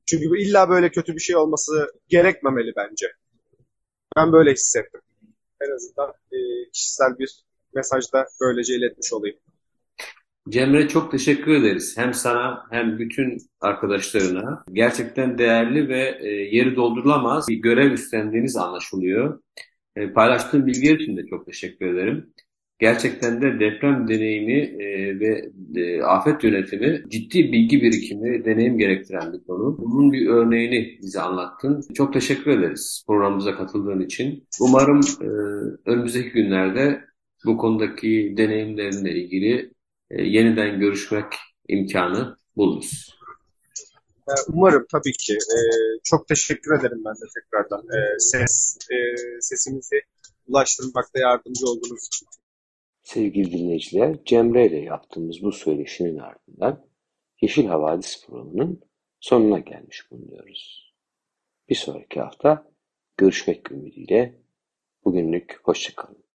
Çünkü bu illa böyle kötü bir şey olması gerekmemeli bence. Ben böyle hissettim. En azından e, kişisel bir mesajda böylece iletmiş olayım. Cemre çok teşekkür ederiz. Hem sana hem bütün arkadaşlarına. Gerçekten değerli ve e, yeri doldurulamaz bir görev üstlendiğiniz anlaşılıyor. E, paylaştığın bilgiler için de çok teşekkür ederim. Gerçekten de deprem deneyimi e, ve afet yönetimi ciddi bilgi birikimi, deneyim gerektiren bir konu. Bunun bir örneğini bize anlattın. Çok teşekkür ederiz programımıza katıldığın için. Umarım önümüzdeki günlerde bu konudaki deneyimlerinle ilgili e, yeniden görüşmek imkanı buluruz. E, Umarım tabii ki. E, çok teşekkür ederim ben de tekrardan. E, ses e, sesimizi ulaştırmakta yardımcı olduğunuz için. Sevgili dinleyiciler, Cemre ile yaptığımız bu söyleşinin ardından Yeşil Havadis programının sonuna gelmiş bulunuyoruz. Bir sonraki hafta görüşmek ümidiyle bugünlük hoşçakalın.